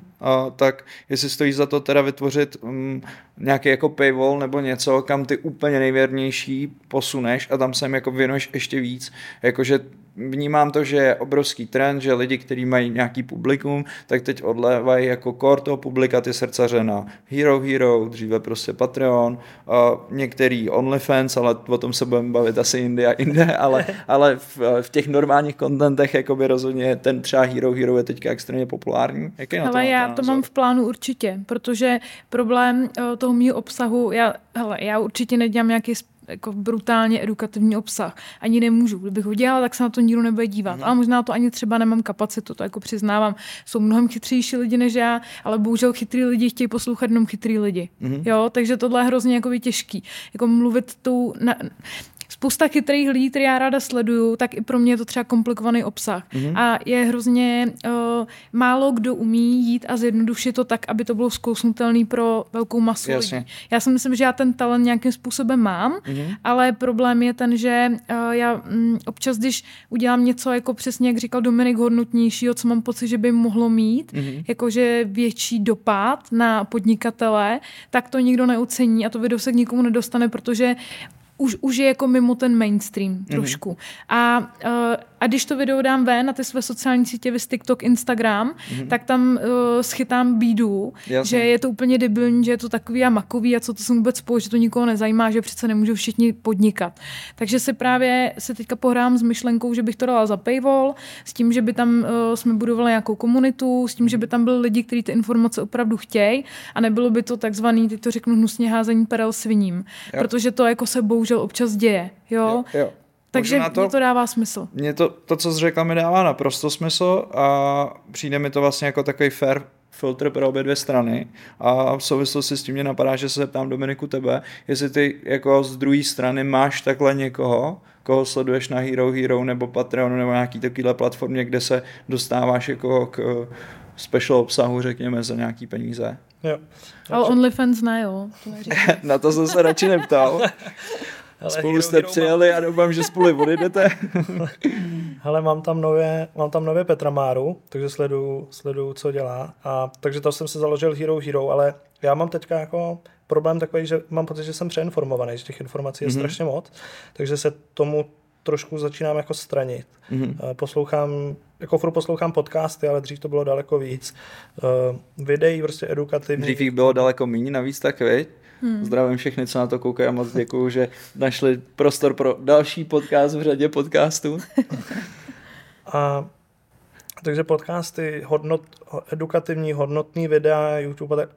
tak jestli stojí za to teda vytvořit um, nějaký jako paywall nebo něco, kam ty úplně nejvěrnější posuneš a tam se jim jako věnuješ ještě víc. Jakože vnímám to, že je obrovský trend, že lidi, kteří mají nějaký publikum, tak teď odlévají jako core toho publika ty srdcaře na Hero Hero, dříve prostě Patreon, a některý OnlyFans, ale o tom se budeme bavit asi jinde a jinde, ale, ale v, v těch normálních kontentech jakoby rozhodně ten třeba Hero Hero je teďka extrémně populární. Jaký na to Hele, máte já to mám v plánu určitě, protože problém eh, toho mýho obsahu, já, hele, já určitě nedělám nějaký jako brutálně edukativní obsah. Ani nemůžu. Kdybych ho dělala, tak se na to nikdo nebude dívat. Mm. Ale možná to ani třeba nemám kapacitu, to jako přiznávám. Jsou mnohem chytřejší lidi než já, ale bohužel chytrý lidi chtějí poslouchat jenom chytrý lidi. Mm. Jo, takže tohle je hrozně jako těžký. Jako mluvit tou... Na, spousta chytrých lidí, které já ráda sleduju, tak i pro mě je to třeba komplikovaný obsah. Mhm. Mm-hmm. A je hrozně uh, málo kdo umí jít a zjednodušit to tak, aby to bylo zkousnutelný pro velkou masu Jasně. lidí. Já si myslím, že já ten talent nějakým způsobem mám, Mhm. mm-hmm. ale problém je ten, že uh, já mm, občas, když udělám něco jako přesně, jak říkal Dominik, hodnotnějšího, co mám pocit, že by mohlo mít, Mhm. mm-hmm. jakože větší dopad na podnikatele, tak to nikdo neocení a to video se k nikomu nedostane, protože už, už je jako mimo ten mainstream Mhm. trošku. Mm-hmm. A, uh, a když to video dám ven na ty své sociální sítě, vys TikTok, Instagram, mm-hmm. tak tam uh, schytám bídu, Jasně. že je to úplně debilní, že je to takový a makový a co to jsem vůbec spolu, že to nikoho nezajímá, že přece nemůžou všichni podnikat. Takže si právě se teďka pohrám s myšlenkou, že bych to dala za paywall, s tím, že by tam uh, jsme budovali nějakou komunitu, s tím, že by tam byli lidi, kteří ty informace opravdu chtějí a nebylo by to takzvaný, teď to řeknu hnusně házení perel sviním, Jo. protože to jako se bohužel občas děje, jo. Jo, jo. Takže Možná to... mě to dává smysl. Mně to, to, co jsi řekla, mi dává naprosto smysl a přijde mi to vlastně jako takový fair filtr pro obě dvě strany a v souvislosti s tím mě napadá, že se zeptám Dominiku tebe, jestli ty jako z druhé strany máš takhle někoho, koho sleduješ na Hero Hero nebo Patreonu nebo nějaký takovýhle platformě, kde se dostáváš jako k special obsahu, řekněme, za nějaký peníze. Jo. Ale OnlyFans ne, jo. To. Na to jsem se radši neptal. Hele, spolu Hero jste Hero přijeli a doufám, že spolu odjedete. Hele, mám tam nově, mám tam nově Petra Máru, takže sleduju, sleduju, co dělá. A, takže to jsem se založil Hero Hero, ale já mám teďka jako problém takový, že mám pocit, že jsem přeinformovaný, že těch informací je mm-hmm. strašně moc, takže se tomu trošku začínám jako stranit. Mm-hmm. Poslouchám, jako furt poslouchám podcasty, ale dřív to bylo daleko víc. Uh, videí prostě edukativní. Dřív jich bylo daleko méně navíc, tak viď? Hmm. Zdravím všechny, co na to koukají a moc děkuju, že našli prostor pro další podcast v řadě podcastů. a takže podcasty, hodnot, edukativní, hodnotný videa, YouTube, tak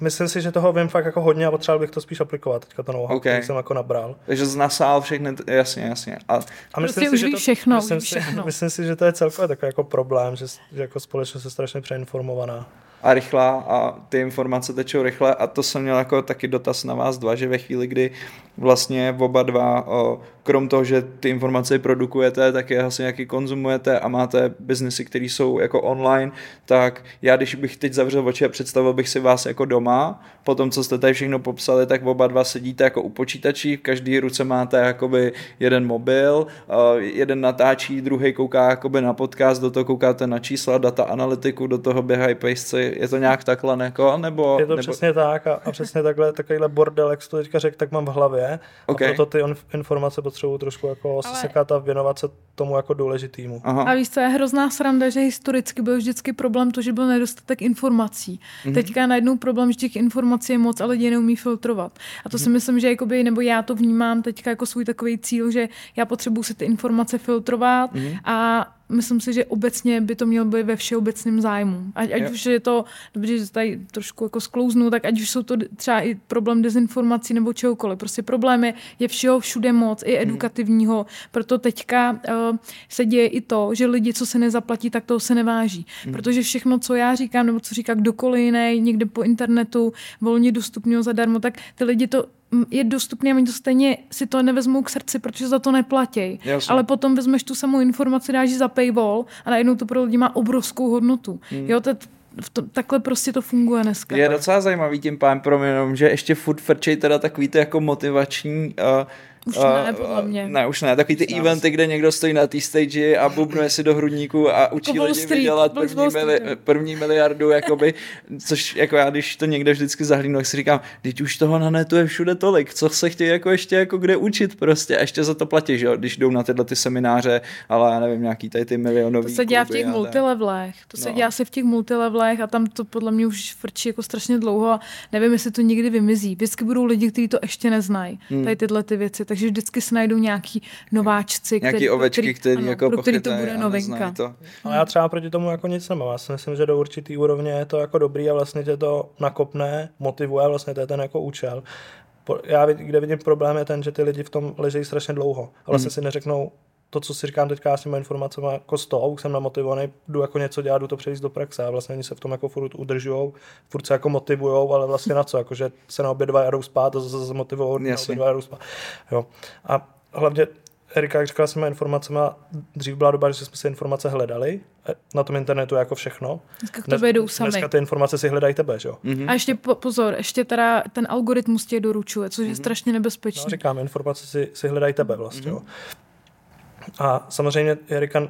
Myslím si, že toho vím fakt jako hodně a potřeboval bych to spíš aplikovat, teďka to know okay. jsem jako nabral. Takže z nasál všechny, jasně, jasně. A, a myslím prostě si, že to, všechno, myslím, všechno. Si, myslím si, že to je celkově takový jako problém, že, že jako společnost je strašně přeinformovaná a rychlá a ty informace tečou rychle. A to jsem měl jako taky dotaz na vás dva, že ve chvíli, kdy vlastně oba dva, krom toho, že ty informace produkujete, tak je asi nějaký konzumujete a máte biznesy, které jsou jako online, tak já když bych teď zavřel oči a představil bych si vás jako doma, po tom, co jste tady všechno popsali, tak oba dva sedíte jako u počítačí, v každý ruce máte jakoby jeden mobil, jeden natáčí, druhý kouká jakoby na podcast, do toho koukáte na čísla, data analytiku, do toho běhají pejsci, je to nějak takhle, jako, nebo... Je to nebo... přesně tak a, a přesně takhle, takovýhle bordel, jak jsi to teďka řekl, tak mám v hlavě okay. a proto ty informace potřebuju trošku jako Ale... sekat a věnovat se tomu jako důležitýmu. Aha. A víš, co je hrozná sranda, že historicky byl vždycky problém to, že byl nedostatek informací. Mm-hmm. Teďka najednou problém, že těch informací je moc, ale lidi neumí filtrovat. A to mm-hmm. si myslím, že jakoby, nebo já to vnímám teďka jako svůj takový cíl, že já potřebuji si ty informace filtrovat mm-hmm. a myslím si, že obecně by to mělo být ve všeobecném zájmu. Ať, ať už je to, dobře, že tady trošku jako sklouznu, tak ať už jsou to třeba i problém dezinformací nebo čehokoliv. Prostě problémy je všeho všude moc, i edukativního. Proto teďka uh, se děje i to, že lidi, co se nezaplatí, tak toho se neváží. Hmm. Protože všechno, co já říkám, nebo co říká kdokoliv jiný, někde po internetu, volně dostupného zadarmo, tak ty lidi to je dostupný a oni to stejně si to nevezmou k srdci, protože za to neplatí. Ale potom vezmeš tu samou informaci, dáš za paywall a najednou to pro lidi má obrovskou hodnotu. Hmm. Jo, to, to, takhle prostě to funguje dneska. Je docela zajímavý tím pán proměnom, že ještě furt frčej teda takový to jako motivační uh, už ne, podle mě. Ne, už ne. Takový ty už eventy, kde někdo stojí na té stage a bubnuje si do hrudníku a učí jako lidi Street, vydělat první, mili, první miliardu, jakoby, což jako já, když to někde vždycky zahlínu, tak si říkám, teď už toho na netu je všude tolik, co se chtějí jako ještě jako kde učit prostě a ještě za to platí, že jo, když jdou na tyhle ty semináře, ale já nevím, nějaký tady ty milionový To se dělá v těch multilevelech, to se no. dělá se v těch multilevelech a tam to podle mě už frčí jako strašně dlouho a nevím, jestli to nikdy vymizí. Vždycky budou lidi, kteří to ještě neznají, hmm. tady tyhle ty věci, takže vždycky se najdou nějaký nováčci, nějaký který, ovečky, který, který, ano, jako pro který to bude novinka. To. Ale já třeba proti tomu jako nic nemám. Já si myslím, že do určitý úrovně je to jako dobrý a vlastně tě to nakopne, motivuje, vlastně to je ten jako účel. Já kde vidím problém je ten, že ty lidi v tom ležejí strašně dlouho a vlastně mm. si neřeknou, to, co si říkám teďka s těma informacemi jako z toho, jsem namotivovaný, jdu jako něco dělat, jdu to převést do praxe a vlastně oni se v tom jako furt udržují, furt se jako motivují, ale vlastně na co, jakože se na obě dva jdou spát a zase motivují, na obě dva jdou spát. Jo. A hlavně Erika, jak říkala s těma informacemi, dřív byla doba, že jsme si informace hledali eh, na tom internetu jako všechno. Dneska k tobě jdou sami. Dneska ty informace si hledají tebe, že jo? Mm-hmm. A ještě po, pozor, ještě teda ten algoritmus tě doručuje, což je mm-hmm. strašně nebezpečné. No, říkám, informace si, si hledají tebe vlastně, mm-hmm. jo. A samozřejmě Erika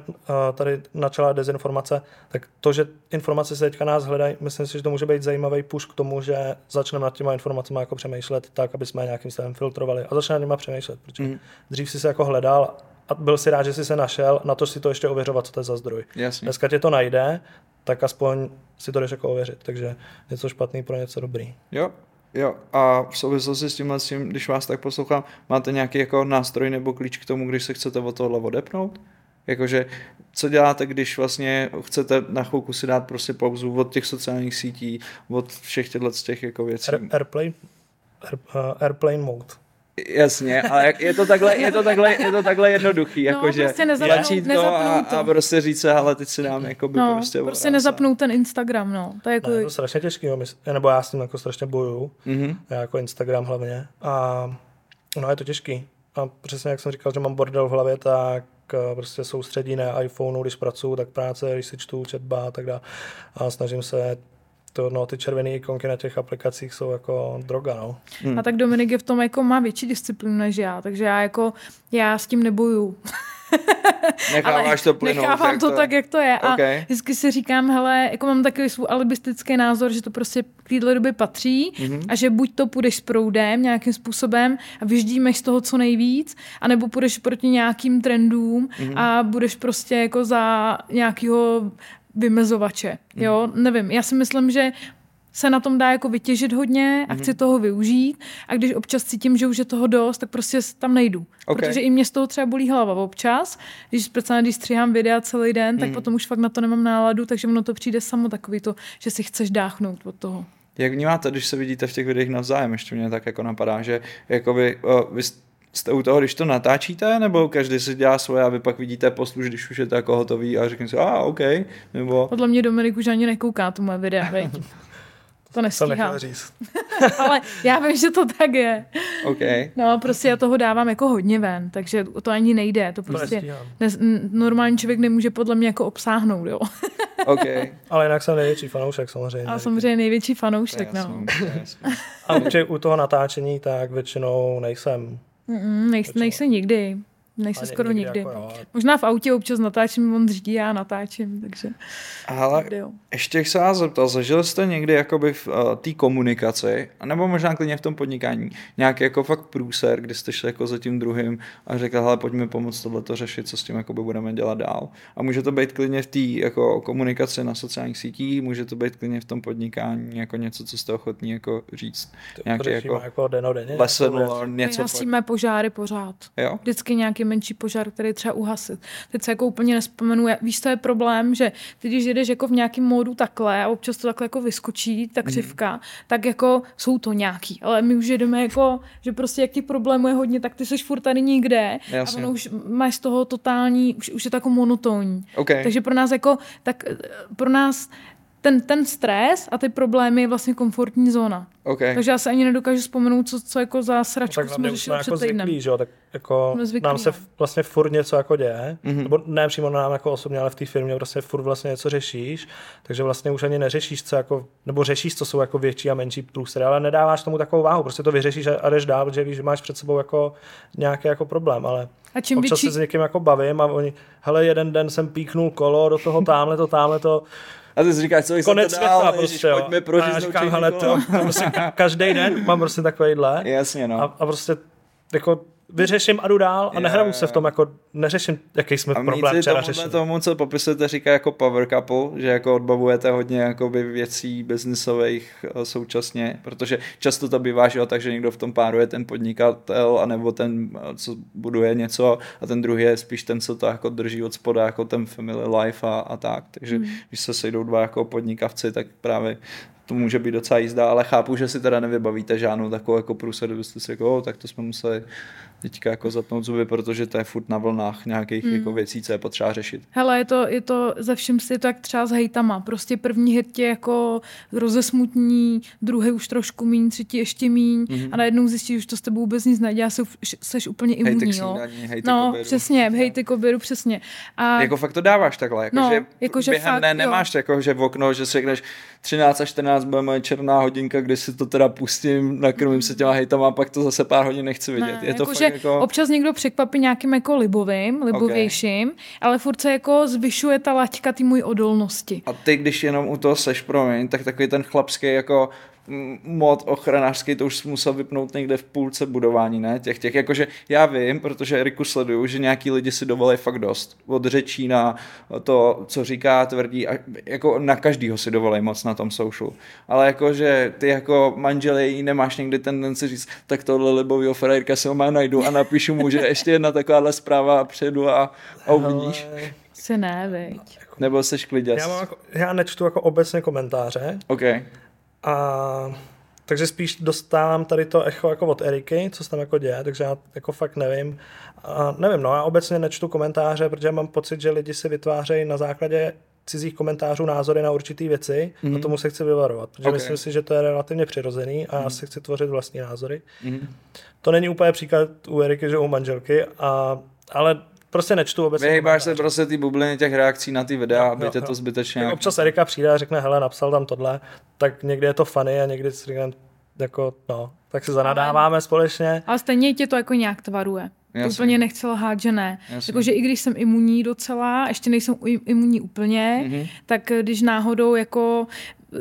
tady načala dezinformace, tak to, že informace se teďka nás hledají, myslím si, že to může být zajímavý push k tomu, že začneme nad těma informacemi jako přemýšlet tak, aby jsme je nějakým stylem filtrovali a začneme nad nimi přemýšlet, protože mm. dřív si se jako hledal a byl si rád, že jsi se našel, na to si to ještě ověřovat, co to je za zdroj. Jasně. Dneska tě to najde, tak aspoň si to jdeš jako ověřit, takže něco špatný pro něco dobrý. Jo, Jo, a v souvislosti s tímhle, tím, když vás tak poslouchám, máte nějaký jako nástroj nebo klíč k tomu, když se chcete od tohohle odepnout? Jakože, co děláte, když vlastně chcete na chvilku si dát prostě pauzu od těch sociálních sítí, od všech těchto těch jako věcí? Air, airplane, air, uh, airplane mode. Jasně, ale je to takhle, je to takhle, je to takhle jednoduchý, no, jakože prostě začít to a, a, prostě říct se, ale teď si dám jako by no, prostě prostě nezapnout ten Instagram, no. To je jako... Ne, je to strašně těžký, jo. nebo já s tím jako strašně bojuju, mm-hmm. já jako Instagram hlavně a no je to těžký. A přesně jak jsem říkal, že mám bordel v hlavě, tak eh, prostě soustředí na iPhoneu, když pracuju, tak práce, když si čtu, četba a tak dále. A snažím se to, no, ty červené ikonky na těch aplikacích jsou jako droga, no. Hmm. A tak Dominik je v tom jako má větší disciplínu než já, takže já jako, já s tím neboju. Necháváš to plynout. Nechávám to, to tak, jak to je. Okay. A vždycky si říkám, hele, jako mám takový svůj alibistický názor, že to prostě k této době patří mm-hmm. a že buď to půjdeš s proudem nějakým způsobem a vyždímeš z toho co nejvíc, anebo půjdeš proti nějakým trendům mm-hmm. a budeš prostě jako za nějakého vymezovače. Mm-hmm. Jo, nevím. Já si myslím, že se na tom dá jako vytěžit hodně a chci mm-hmm. toho využít a když občas cítím, že už je toho dost, tak prostě tam nejdu. Okay. Protože i mě z toho třeba bolí hlava občas, když speciálně když stříhám videa celý den, tak mm. potom už fakt na to nemám náladu, takže ono to přijde samo takový to, že si chceš dáchnout od toho. Jak vnímáte, když se vidíte v těch videích navzájem? Ještě mě tak jako napadá, že jakoby, uh, vy jste u toho, když to natáčíte, nebo každý si dělá svoje a vy pak vidíte post když už je to jako hotový a řeknete si, a ah, OK, nebo... Podle mě Dominik už ani nekouká tu moje videa, To nestíhám. To říct. Ale já vím, že to tak je. Okay. No, prostě já toho dávám jako hodně ven, takže to ani nejde. To prostě to normální člověk nemůže podle mě jako obsáhnout, jo. okay. Ale jinak jsem největší fanoušek samozřejmě. A samozřejmě největší fanoušek, no. A u toho natáčení tak většinou nejsem. Mm, nejsem, nejsem nikdy. Nejsi skoro nikdy. Jako, jo. Možná v autě občas natáčím, on řídí, já natáčím, takže... Ale ještě se vás zeptal, zažil jste někdy jakoby v uh, té komunikaci, nebo možná klidně v tom podnikání, nějaký jako fakt průser, kdy jste šli jako za tím druhým a řekl, hele, pojďme pomoct tohle řešit, co s tím jakoby budeme dělat dál. A může to být klidně v té jako komunikaci na sociálních sítích, může to být klidně v tom podnikání, jako něco, co jste ochotní jako říct. To nějaký jako, jako denodenně, lesson něco. Hasíme požáry pořád. Jo? Vždycky nějaký menší požár, který třeba uhasit. Teď se jako úplně nespomenu, víš, to je problém, že ty, když jedeš jako v nějakém módu takhle a občas to takhle jako vyskočí, ta mhm. křivka, mm. tak jako jsou to nějaký. Ale my už jedeme jako, že prostě jak ti problémů je hodně, tak ty jsi furt tady nikde Jasně. a ono už máš z toho totální, už, už je to jako monotónní. Okay. Takže pro nás jako, tak pro nás ten, ten stres a ty problémy je vlastně komfortní zóna. Okay. Takže já se ani nedokážu vzpomenout, co, co jako za sračku no, jsme řešili před jako týdnem. Zvyklý, že? Tak jako zvyklý, nám se vlastně furt něco jako děje, mm-hmm. nebo ne přímo nám jako osobně, ale v té firmě prostě furt vlastně něco řešíš, takže vlastně už ani neřešíš, co jako, nebo řešíš, co jsou jako větší a menší průstry, ale nedáváš tomu takovou váhu, prostě to vyřešíš a, a jdeš dál, protože víš, že máš před sebou jako nějaký jako problém, ale a čím občas větší... se s někým jako bavím a oni, hele, jeden den jsem píknul kolo do toho tamhle to, tamhle to, a ty si říkáš, co Konec světa dál, prostě, jo. pojďme prožít říkám, hele, to, prostě každý den mám prostě takovýhle. Jasně, no. A, a prostě jako vyřeším a jdu dál a nehraju se v tom, jako neřeším, jaký jsme a problém včera řešili. tomu, co popisujete, říká jako power couple, že jako odbavujete hodně jakoby věcí biznisových eh, současně, protože často to bývá, že jo, takže někdo v tom páru je ten podnikatel, anebo ten, eh, co buduje něco a ten druhý je spíš ten, co to jako drží od spoda, jako ten family life a, a tak. Takže hmm. když se sejdou dva jako podnikavci, tak právě to může být docela jízda, ale chápu, že si teda nevybavíte žádnou takovou jako průsadu, byste si jako, oh, tak to jsme museli teďka jako zatnout zuby, protože to je furt na vlnách nějakých hmm. jako věcí, co je potřeba řešit. Hele, je to, je to ze všem si to jak třeba s hejtama. Prostě první hit tě jako rozesmutní, druhý už trošku míň, třetí ještě míň hmm. a najednou zjistíš, že to s tebou vůbec nic nedělá, se, seš úplně imunní. Jo? no, koberu. přesně, hejty koberu, přesně. A... Jako fakt to dáváš takhle, jako no, že, jako, že během fakt, ne, nemáš jo. jako, že v okno, že si řekneš 13 a 14 bude moje černá hodinka, kdy si to teda pustím, nakrmím se těma hejtama a pak to zase pár hodin nechci vidět. Ne, je to jako, fakt jako... občas někdo překvapí nějakým jako libovým, libovějším, okay. ale furt se jako zvyšuje ta laťka ty můj odolnosti. A ty, když jenom u toho seš, promiň, tak takový ten chlapský jako mod ochranářský, to už musel vypnout někde v půlce budování, ne? Těch, těch, jakože já vím, protože Eriku sleduju, že nějaký lidi si dovolí fakt dost. Od řečí na to, co říká, tvrdí, a jako na každýho si dovolí moc na tom social. Ale jakože ty jako manželé nemáš někdy tendenci říct, tak tohle libovýho frajerka si ho má najdu a napíšu mu, že ještě jedna takováhle zpráva a předu a, a uvidíš. Se ne, veď. Nebo seš kliděs. Já, mám jako, já nečtu jako obecně komentáře. Okay. A takže spíš dostávám tady to echo jako od Eriky, co se tam jako děje, takže já jako fakt nevím. A nevím, no já obecně nečtu komentáře, protože mám pocit, že lidi si vytvářejí na základě cizích komentářů názory na určité věci mm-hmm. a mhm. tomu se chci vyvarovat, protože okay. myslím si, že to je relativně přirozený a mm-hmm. já si chci tvořit vlastní názory. Mm-hmm. To není úplně příklad u Eriky, že u manželky, a, ale prostě nečtu vůbec. Vyhýbáš se prostě ty bubliny těch reakcí na ty videa, Jo, aby jo, tě to jo. zbytečně... Jak jak- občas Erika přijde a řekne, hele, napsal tam tohle, tak někdy je to funny a někdy si říkám, jako, no, tak si zanadáváme společně. Ale stejně tě to jako nějak tvaruje. To Jasně. úplně nechci lhát, že ne. Jakože i když jsem imunní docela, ještě nejsem imunní úplně, Mhm. mm-hmm. tak když náhodou jako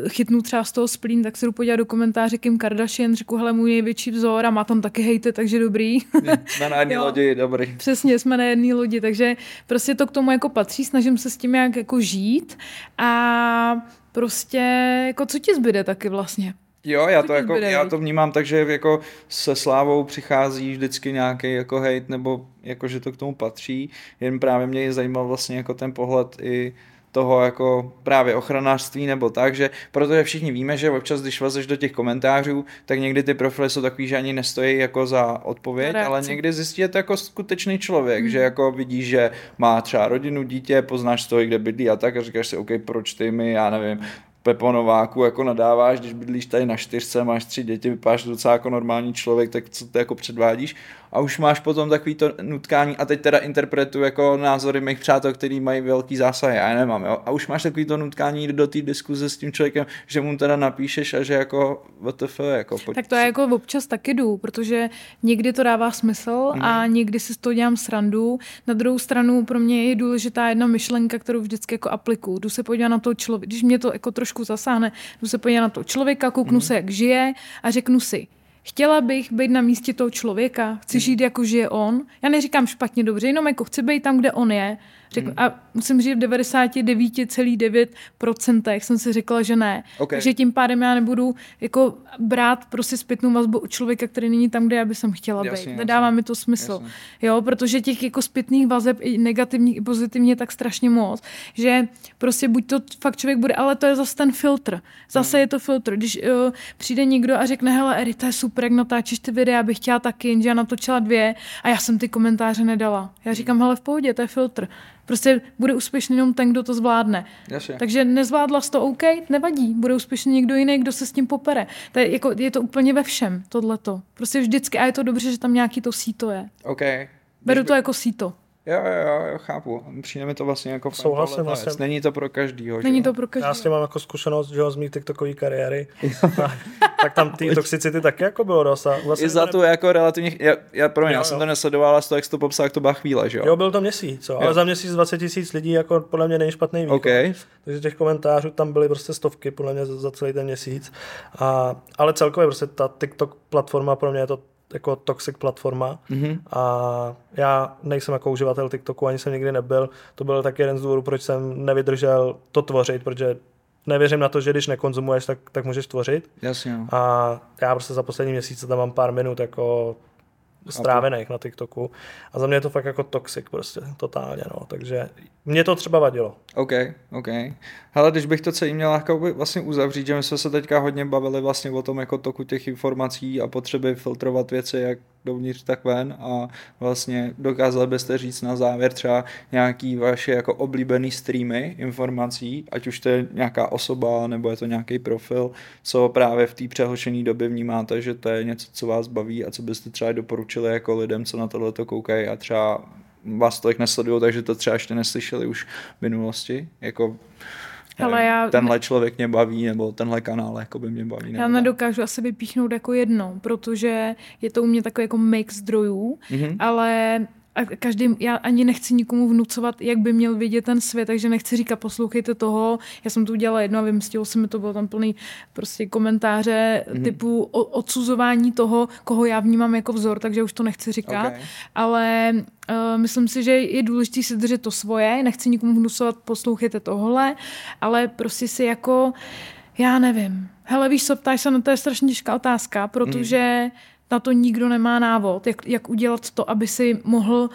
chytnu třeba z toho splín, tak se jdu podívat do komentáře Kim Kardashian, řeknu, hele, můj největší vzor a má tam taky hejty, takže dobrý. Jsme na jedné lodi, dobrý. Přesně, jsme na jedné lodi, takže prostě to k tomu jako patří, snažím se s tím jak jako žít a prostě jako co ti zbyde taky vlastně. Jo, já to, jako, já to vnímám tak, že jako se slávou přichází vždycky nějaký jako hate, nebo jako, že to k tomu patří. Jen právě mě zajímal vlastně jako ten pohled i toho jako právě ochranářství nebo tak, že protože všichni víme, že občas, když vlezeš do těch komentářů, tak někdy ty profily jsou takový, že ani nestojí jako za odpověď, Reakci. ale někdy zjistí, je to jako skutečný člověk, že jako vidíš, že má třeba rodinu, dítě, poznáš toho, kde bydlí a tak a říkáš si, OK, proč ty mi, já nevím, Pepo Nováku jako nadáváš, když bydlíš tady na čtyřce, máš tři děti, vypadáš docela jako normální člověk, tak co to jako předvádíš a už máš potom takový to nutkání a teď teda interpretuji jako názory mých přátel, který mají velký zásahy, já je nemám, jo? a už máš takový to nutkání do té diskuze s tím člověkem, že mu teda napíšeš a že jako WTF, jako pojď Tak to já jako občas taky jdu, protože někdy to dává smysl Mhm. a někdy si z toho dělám srandu. Na druhou stranu pro mě je důležitá jedna myšlenka, kterou vždycky jako aplikuju. Jdu se podívat na toho člověka, když mě to jako trošku zasáhne, jdu se podívat na toho člověka, kouknu Mhm. se, jak žije a řeknu si, Chtěla bych být na místě toho člověka, Mhm. chci žít jako žije on. Já neříkám špatně, dobře, jenom jako chci být tam, kde on je. Řeknu, Mhm. A musím říct, v 99,9% jsem si řekla, že ne. Ok. Takže tím pádem já nebudu jako brát prostě zpětnou vazbu od člověka, který není tam, kde já bych chtěla Jasně, být. jasně. Nedává mi to smysl. Jasně. Jo, protože těch jako zpětných vazeb, i negativních, i pozitivně, je tak strašně moc, že prostě buď to fakt člověk bude, ale to je zase ten filtr. Zase Hmm. je to filtr. Když uh, přijde někdo a řekne, hele, Eri, to je super, jak natáčíš ty videa, bych chtěla taky, jenže já natočila dvě a já jsem ty komentáře nedala. Já říkám, hele, v pohodě, to je filtr. Prostě bude úspěšný jenom ten, kdo to zvládne. Jasně. Takže nezvládla to OK, nevadí, bude úspěšný někdo jiný, kdo se s tím popere. To je, jako, je to úplně ve všem, tohleto. Prostě vždycky, a je to dobře, že tam nějaký to síto je. OK. Beru Když to jako síto. Jo, jo, jo, jo, chápu. Přijde mi to vlastně jako Souhlasím, vlastně. Není to pro každýho, Není že to jo? pro Já s tím mám jako zkušenost, že jo, z mý TikTokové kariéry. tak tam té toxicity taky jako bylo dost. A vlastně I za to jako relativně, já, já, pro mě, Jo, já jsem jo. to nesledoval, ale z toho, jak jsi to popsal, jak to byla chvíle, že jo? Jo, byl to měsíc, jo. ale za měsíc 20 tisíc lidí jako podle mě není špatný výkon. OK. Takže těch komentářů tam byly prostě stovky podle mě za, za celý ten měsíc. A, ale celkově prostě ta TikTok platforma pro mě je to jako toxic platforma Mhm. a já nejsem jako uživatel TikToku, ani jsem nikdy nebyl. To byl taky jeden z důvodů, proč jsem nevydržel to tvořit, protože nevěřím na to, že když nekonzumuješ, tak, tak můžeš tvořit. Jasně, jo. A já prostě za poslední měsíce tam mám pár minut jako strávených na TikToku. A za mě je to fakt jako toxic prostě, totálně, no. Takže mě to třeba vadilo. OK, OK. Hele, když bych to celý měl jako vlastně uzavřít, že my jsme se teďka hodně bavili vlastně o tom jako toku těch informací a potřeby filtrovat věci jak dovnitř, tak ven a vlastně dokázali byste říct na závěr třeba nějaký vaše jako oblíbený streamy informací, ať už to je nějaká osoba nebo je to nějaký profil, co právě v té přehošené době vnímáte, že to je něco, co vás baví a co byste třeba doporučili jako lidem, co na tohle to koukají a třeba vás tolik nesledují, takže to třeba ještě neslyšeli už v minulosti, jako Hele, já- tenhle člověk mě baví, nebo tenhle kanál jako by mě baví. Já nedokážu asi vypíchnout jako jedno, protože je to u mě takový jako mix zdrojů, Mhm. ale a každý, já ani nechci nikomu vnucovat, jak by měl vidět ten svět, takže nechci říkat, poslouchejte toho, já jsem to udělala jedno a vymstilo se mi to, bylo tam plný prostě komentáře Mhm. mm-hmm. typu odsuzování toho, koho já vnímám jako vzor, takže už to nechci říkat, Ok. ale uh, myslím si, že je důležité si držet to svoje, nechci nikomu vnucovat, poslouchejte tohle, ale prostě si jako, já nevím, hele víš co, ptáš se, no to je strašně těžká otázka, protože mm. Na to nikdo nemá návod, jak, jak udělat to, aby si mohl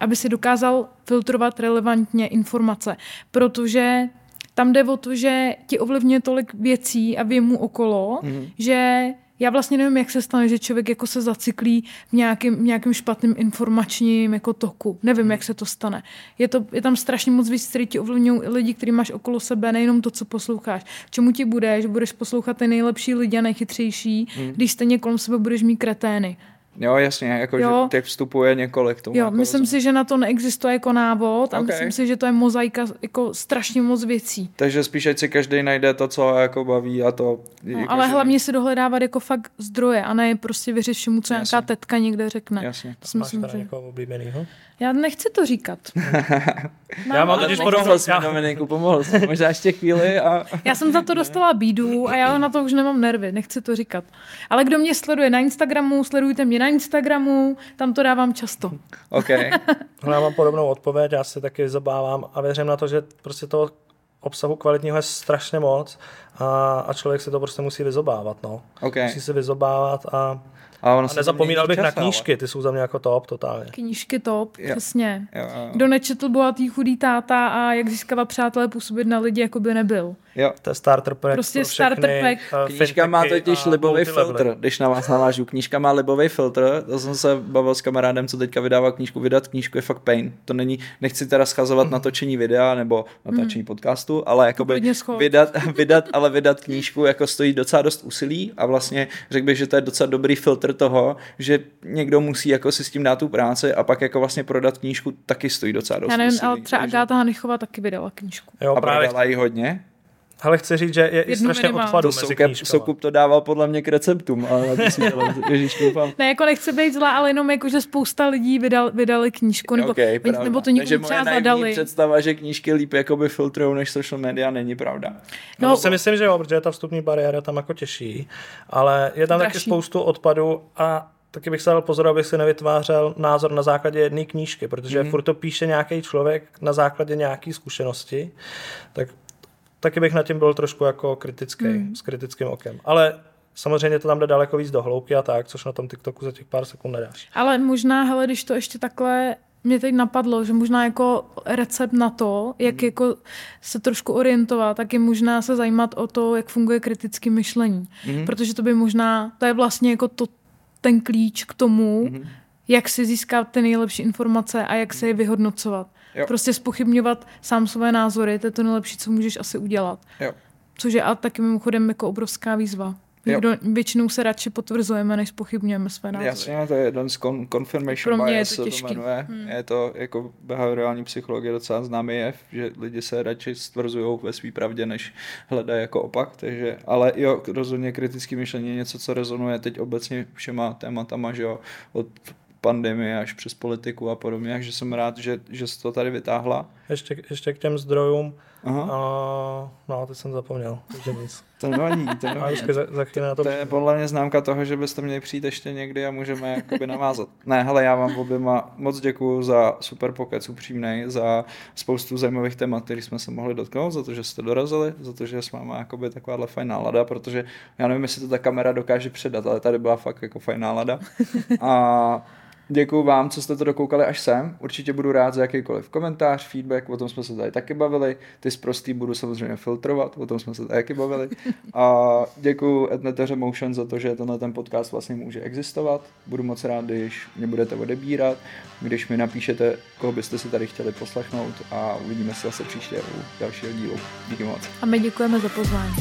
aby si dokázal filtrovat relevantně informace, protože tam jde o to, že ti ovlivňuje tolik věcí a věmů okolo, mm. že já vlastně nevím, jak se stane, že člověk jako se zacyklí v nějakém, v nějakém špatném informačním jako toku. Nevím, jak se to stane. Je, to, je tam strašně moc věcí, které ti ovlivňují lidi, který máš okolo sebe, nejenom to, co posloucháš. K čemu ti budeš? Budeš poslouchat ty nejlepší lidi a nejchytřejší, mm. když stejně kolem sebe budeš mít kretény. Jo, jasně, jako Jo. že těch vstupuje několik tomu. Jo, jako myslím rozumím. si, že na to neexistuje jako návod a Ok. myslím si, že to je mozaika jako strašně moc věcí. Takže spíš, ať si každý najde to, co ho jako baví a to... No, jako, ale že- hlavně si dohledávat jako fakt zdroje a ne prostě věřit všemu, co Jasně. nějaká tetka někde řekne. Jasně. To si Máš myslím, teda že... někoho oblíbenýho? Já nechci to říkat. Já mám totiž podobnou- já- Dominiku, pomohl jsi. Možná ještě chvíli a... Já jsem za to dostala bídu a já na to už nemám nervy, nechci to říkat. Ale kdo mě sleduje na Instagramu, sledujte mě na Instagramu, tam to dávám často. OK. No, já mám podobnou odpověď, já se taky zabávám a věřím na to, že prostě toho obsahu kvalitního je strašně moc a, a člověk si to prostě musí vyzobávat, no. OK. Musí si vyzobávat a, A, ono a nezapomínal bych na čas, ale- knížky, ty jsou za mě jako top totálně. Knížky top, Jo. přesně. Jo, jo, jo. Kdo nečetl Bohatý chudý táta a jak získávat přátelé působit na lidi, jako by nebyl. jo. To je starter pack Prostě starter pack. eh, Knížka má totiž libový filtr, když na vás navážu. Knížka má libový filtr, to jsem se bavil s kamarádem, co teďka vydává knížku. Vydat knížku je fakt pain. To není, nechci teda schazovat natočení videa nebo natočení podcastu, ale jakoby vydat, vydat, ale vydat knížku jako stojí docela dost úsilí a vlastně řekl bych, že to je docela dobrý filtr toho, že někdo musí jako si s tím dát tu práci a pak jako vlastně prodat knížku taky stojí docela dost Já nevím, ale třeba Agáta Hanichová taky vydala knížku. Jo, a právě. prodala jí hodně. Ale chci říct, že je i Jednu strašně minimálně. odpadu To mezi Soukup. Soukup to dával podle mě k receptům, ale na to si ježiš, doufám. Ne, jako nechci být zlá, ale jenom jako, že spousta lidí vydal, vydali knížku, nebo, Okay, nebo to někomu moje třeba zadali. představa, že knížky líp jakoby filtrujou než social media, není pravda. No, No, to si myslím, že jo, protože ta vstupní bariéra tam jako těžší, ale je tam taky spoustu odpadu a taky bych se dal pozor, abych si nevytvářel názor na základě jedné knížky, protože mm. furt to píše nějaký člověk na základě nějaké zkušenosti, tak taky bych nad tím byl trošku jako kritický, mm. s kritickým okem. Ale samozřejmě to tam jde daleko víc do hloubky a tak, což na tom TikToku za těch pár sekund nedáš. Ale možná, hele, když to ještě takhle mě teď napadlo, že možná jako recept na to, jak Hmm. jako se trošku orientovat, tak je možná se zajímat o to, jak funguje kritické myšlení. Mhm. Protože to by možná, to je vlastně jako to, ten klíč k tomu, Mhm. jak si získat ty nejlepší informace a jak se je vyhodnocovat. Jo. Prostě spochybňovat sám své názory, to je to nejlepší, co můžeš asi udělat. Jo. Což je a taky mimochodem jako obrovská výzva. Jo. Někdo, většinou se radši potvrzujeme, než spochybňujeme své názory. Jasně, to je jeden z con- confirmation Pro mě je bias, to se to těžký. jmenuje. Hmm. Je to jako behaviorální psychologie docela známý jev, že lidi se radši stvrzují ve své pravdě, než hledají jako opak. Takže, ale jo, rozhodně kritické myšlení je něco, co rezonuje teď obecně všema tématama, že jo, od pandemie až přes politiku a podobně, takže jsem rád, že, že jsi to tady vytáhla. Ještě, ještě k těm zdrojům, Aha, a, no, teď jsem zapomněl, takže nic. to nevadí, to A nevadí. ještě za, za na to To je podle mě známka toho, že byste měli přijít ještě někdy a můžeme jakoby navázat. Ne, hele, já vám oběma moc děkuju za super pokec upřímnej, za spoustu zajímavých témat, který jsme se mohli dotknout, za to, že jste dorazili, za to, že s váma jakoby takováhle fajn nálada, protože já nevím, jestli to ta kamera dokáže předat, ale tady byla fakt jako fajn nálada. A Děkuji vám, co jste to dokoukali až sem. Určitě budu rád za jakýkoliv komentář, feedback, o tom jsme se tady taky bavili. Ty z prostý budu samozřejmě filtrovat, o tom jsme se taky bavili. A děkuji Etneteře Motion za to, že tenhle ten podcast vlastně může existovat. Budu moc rád, když mě budete odebírat, když mi napíšete, koho byste si tady chtěli poslechnout a uvidíme se zase příště u dalšího dílu. Díky moc. A my děkujeme za pozvání.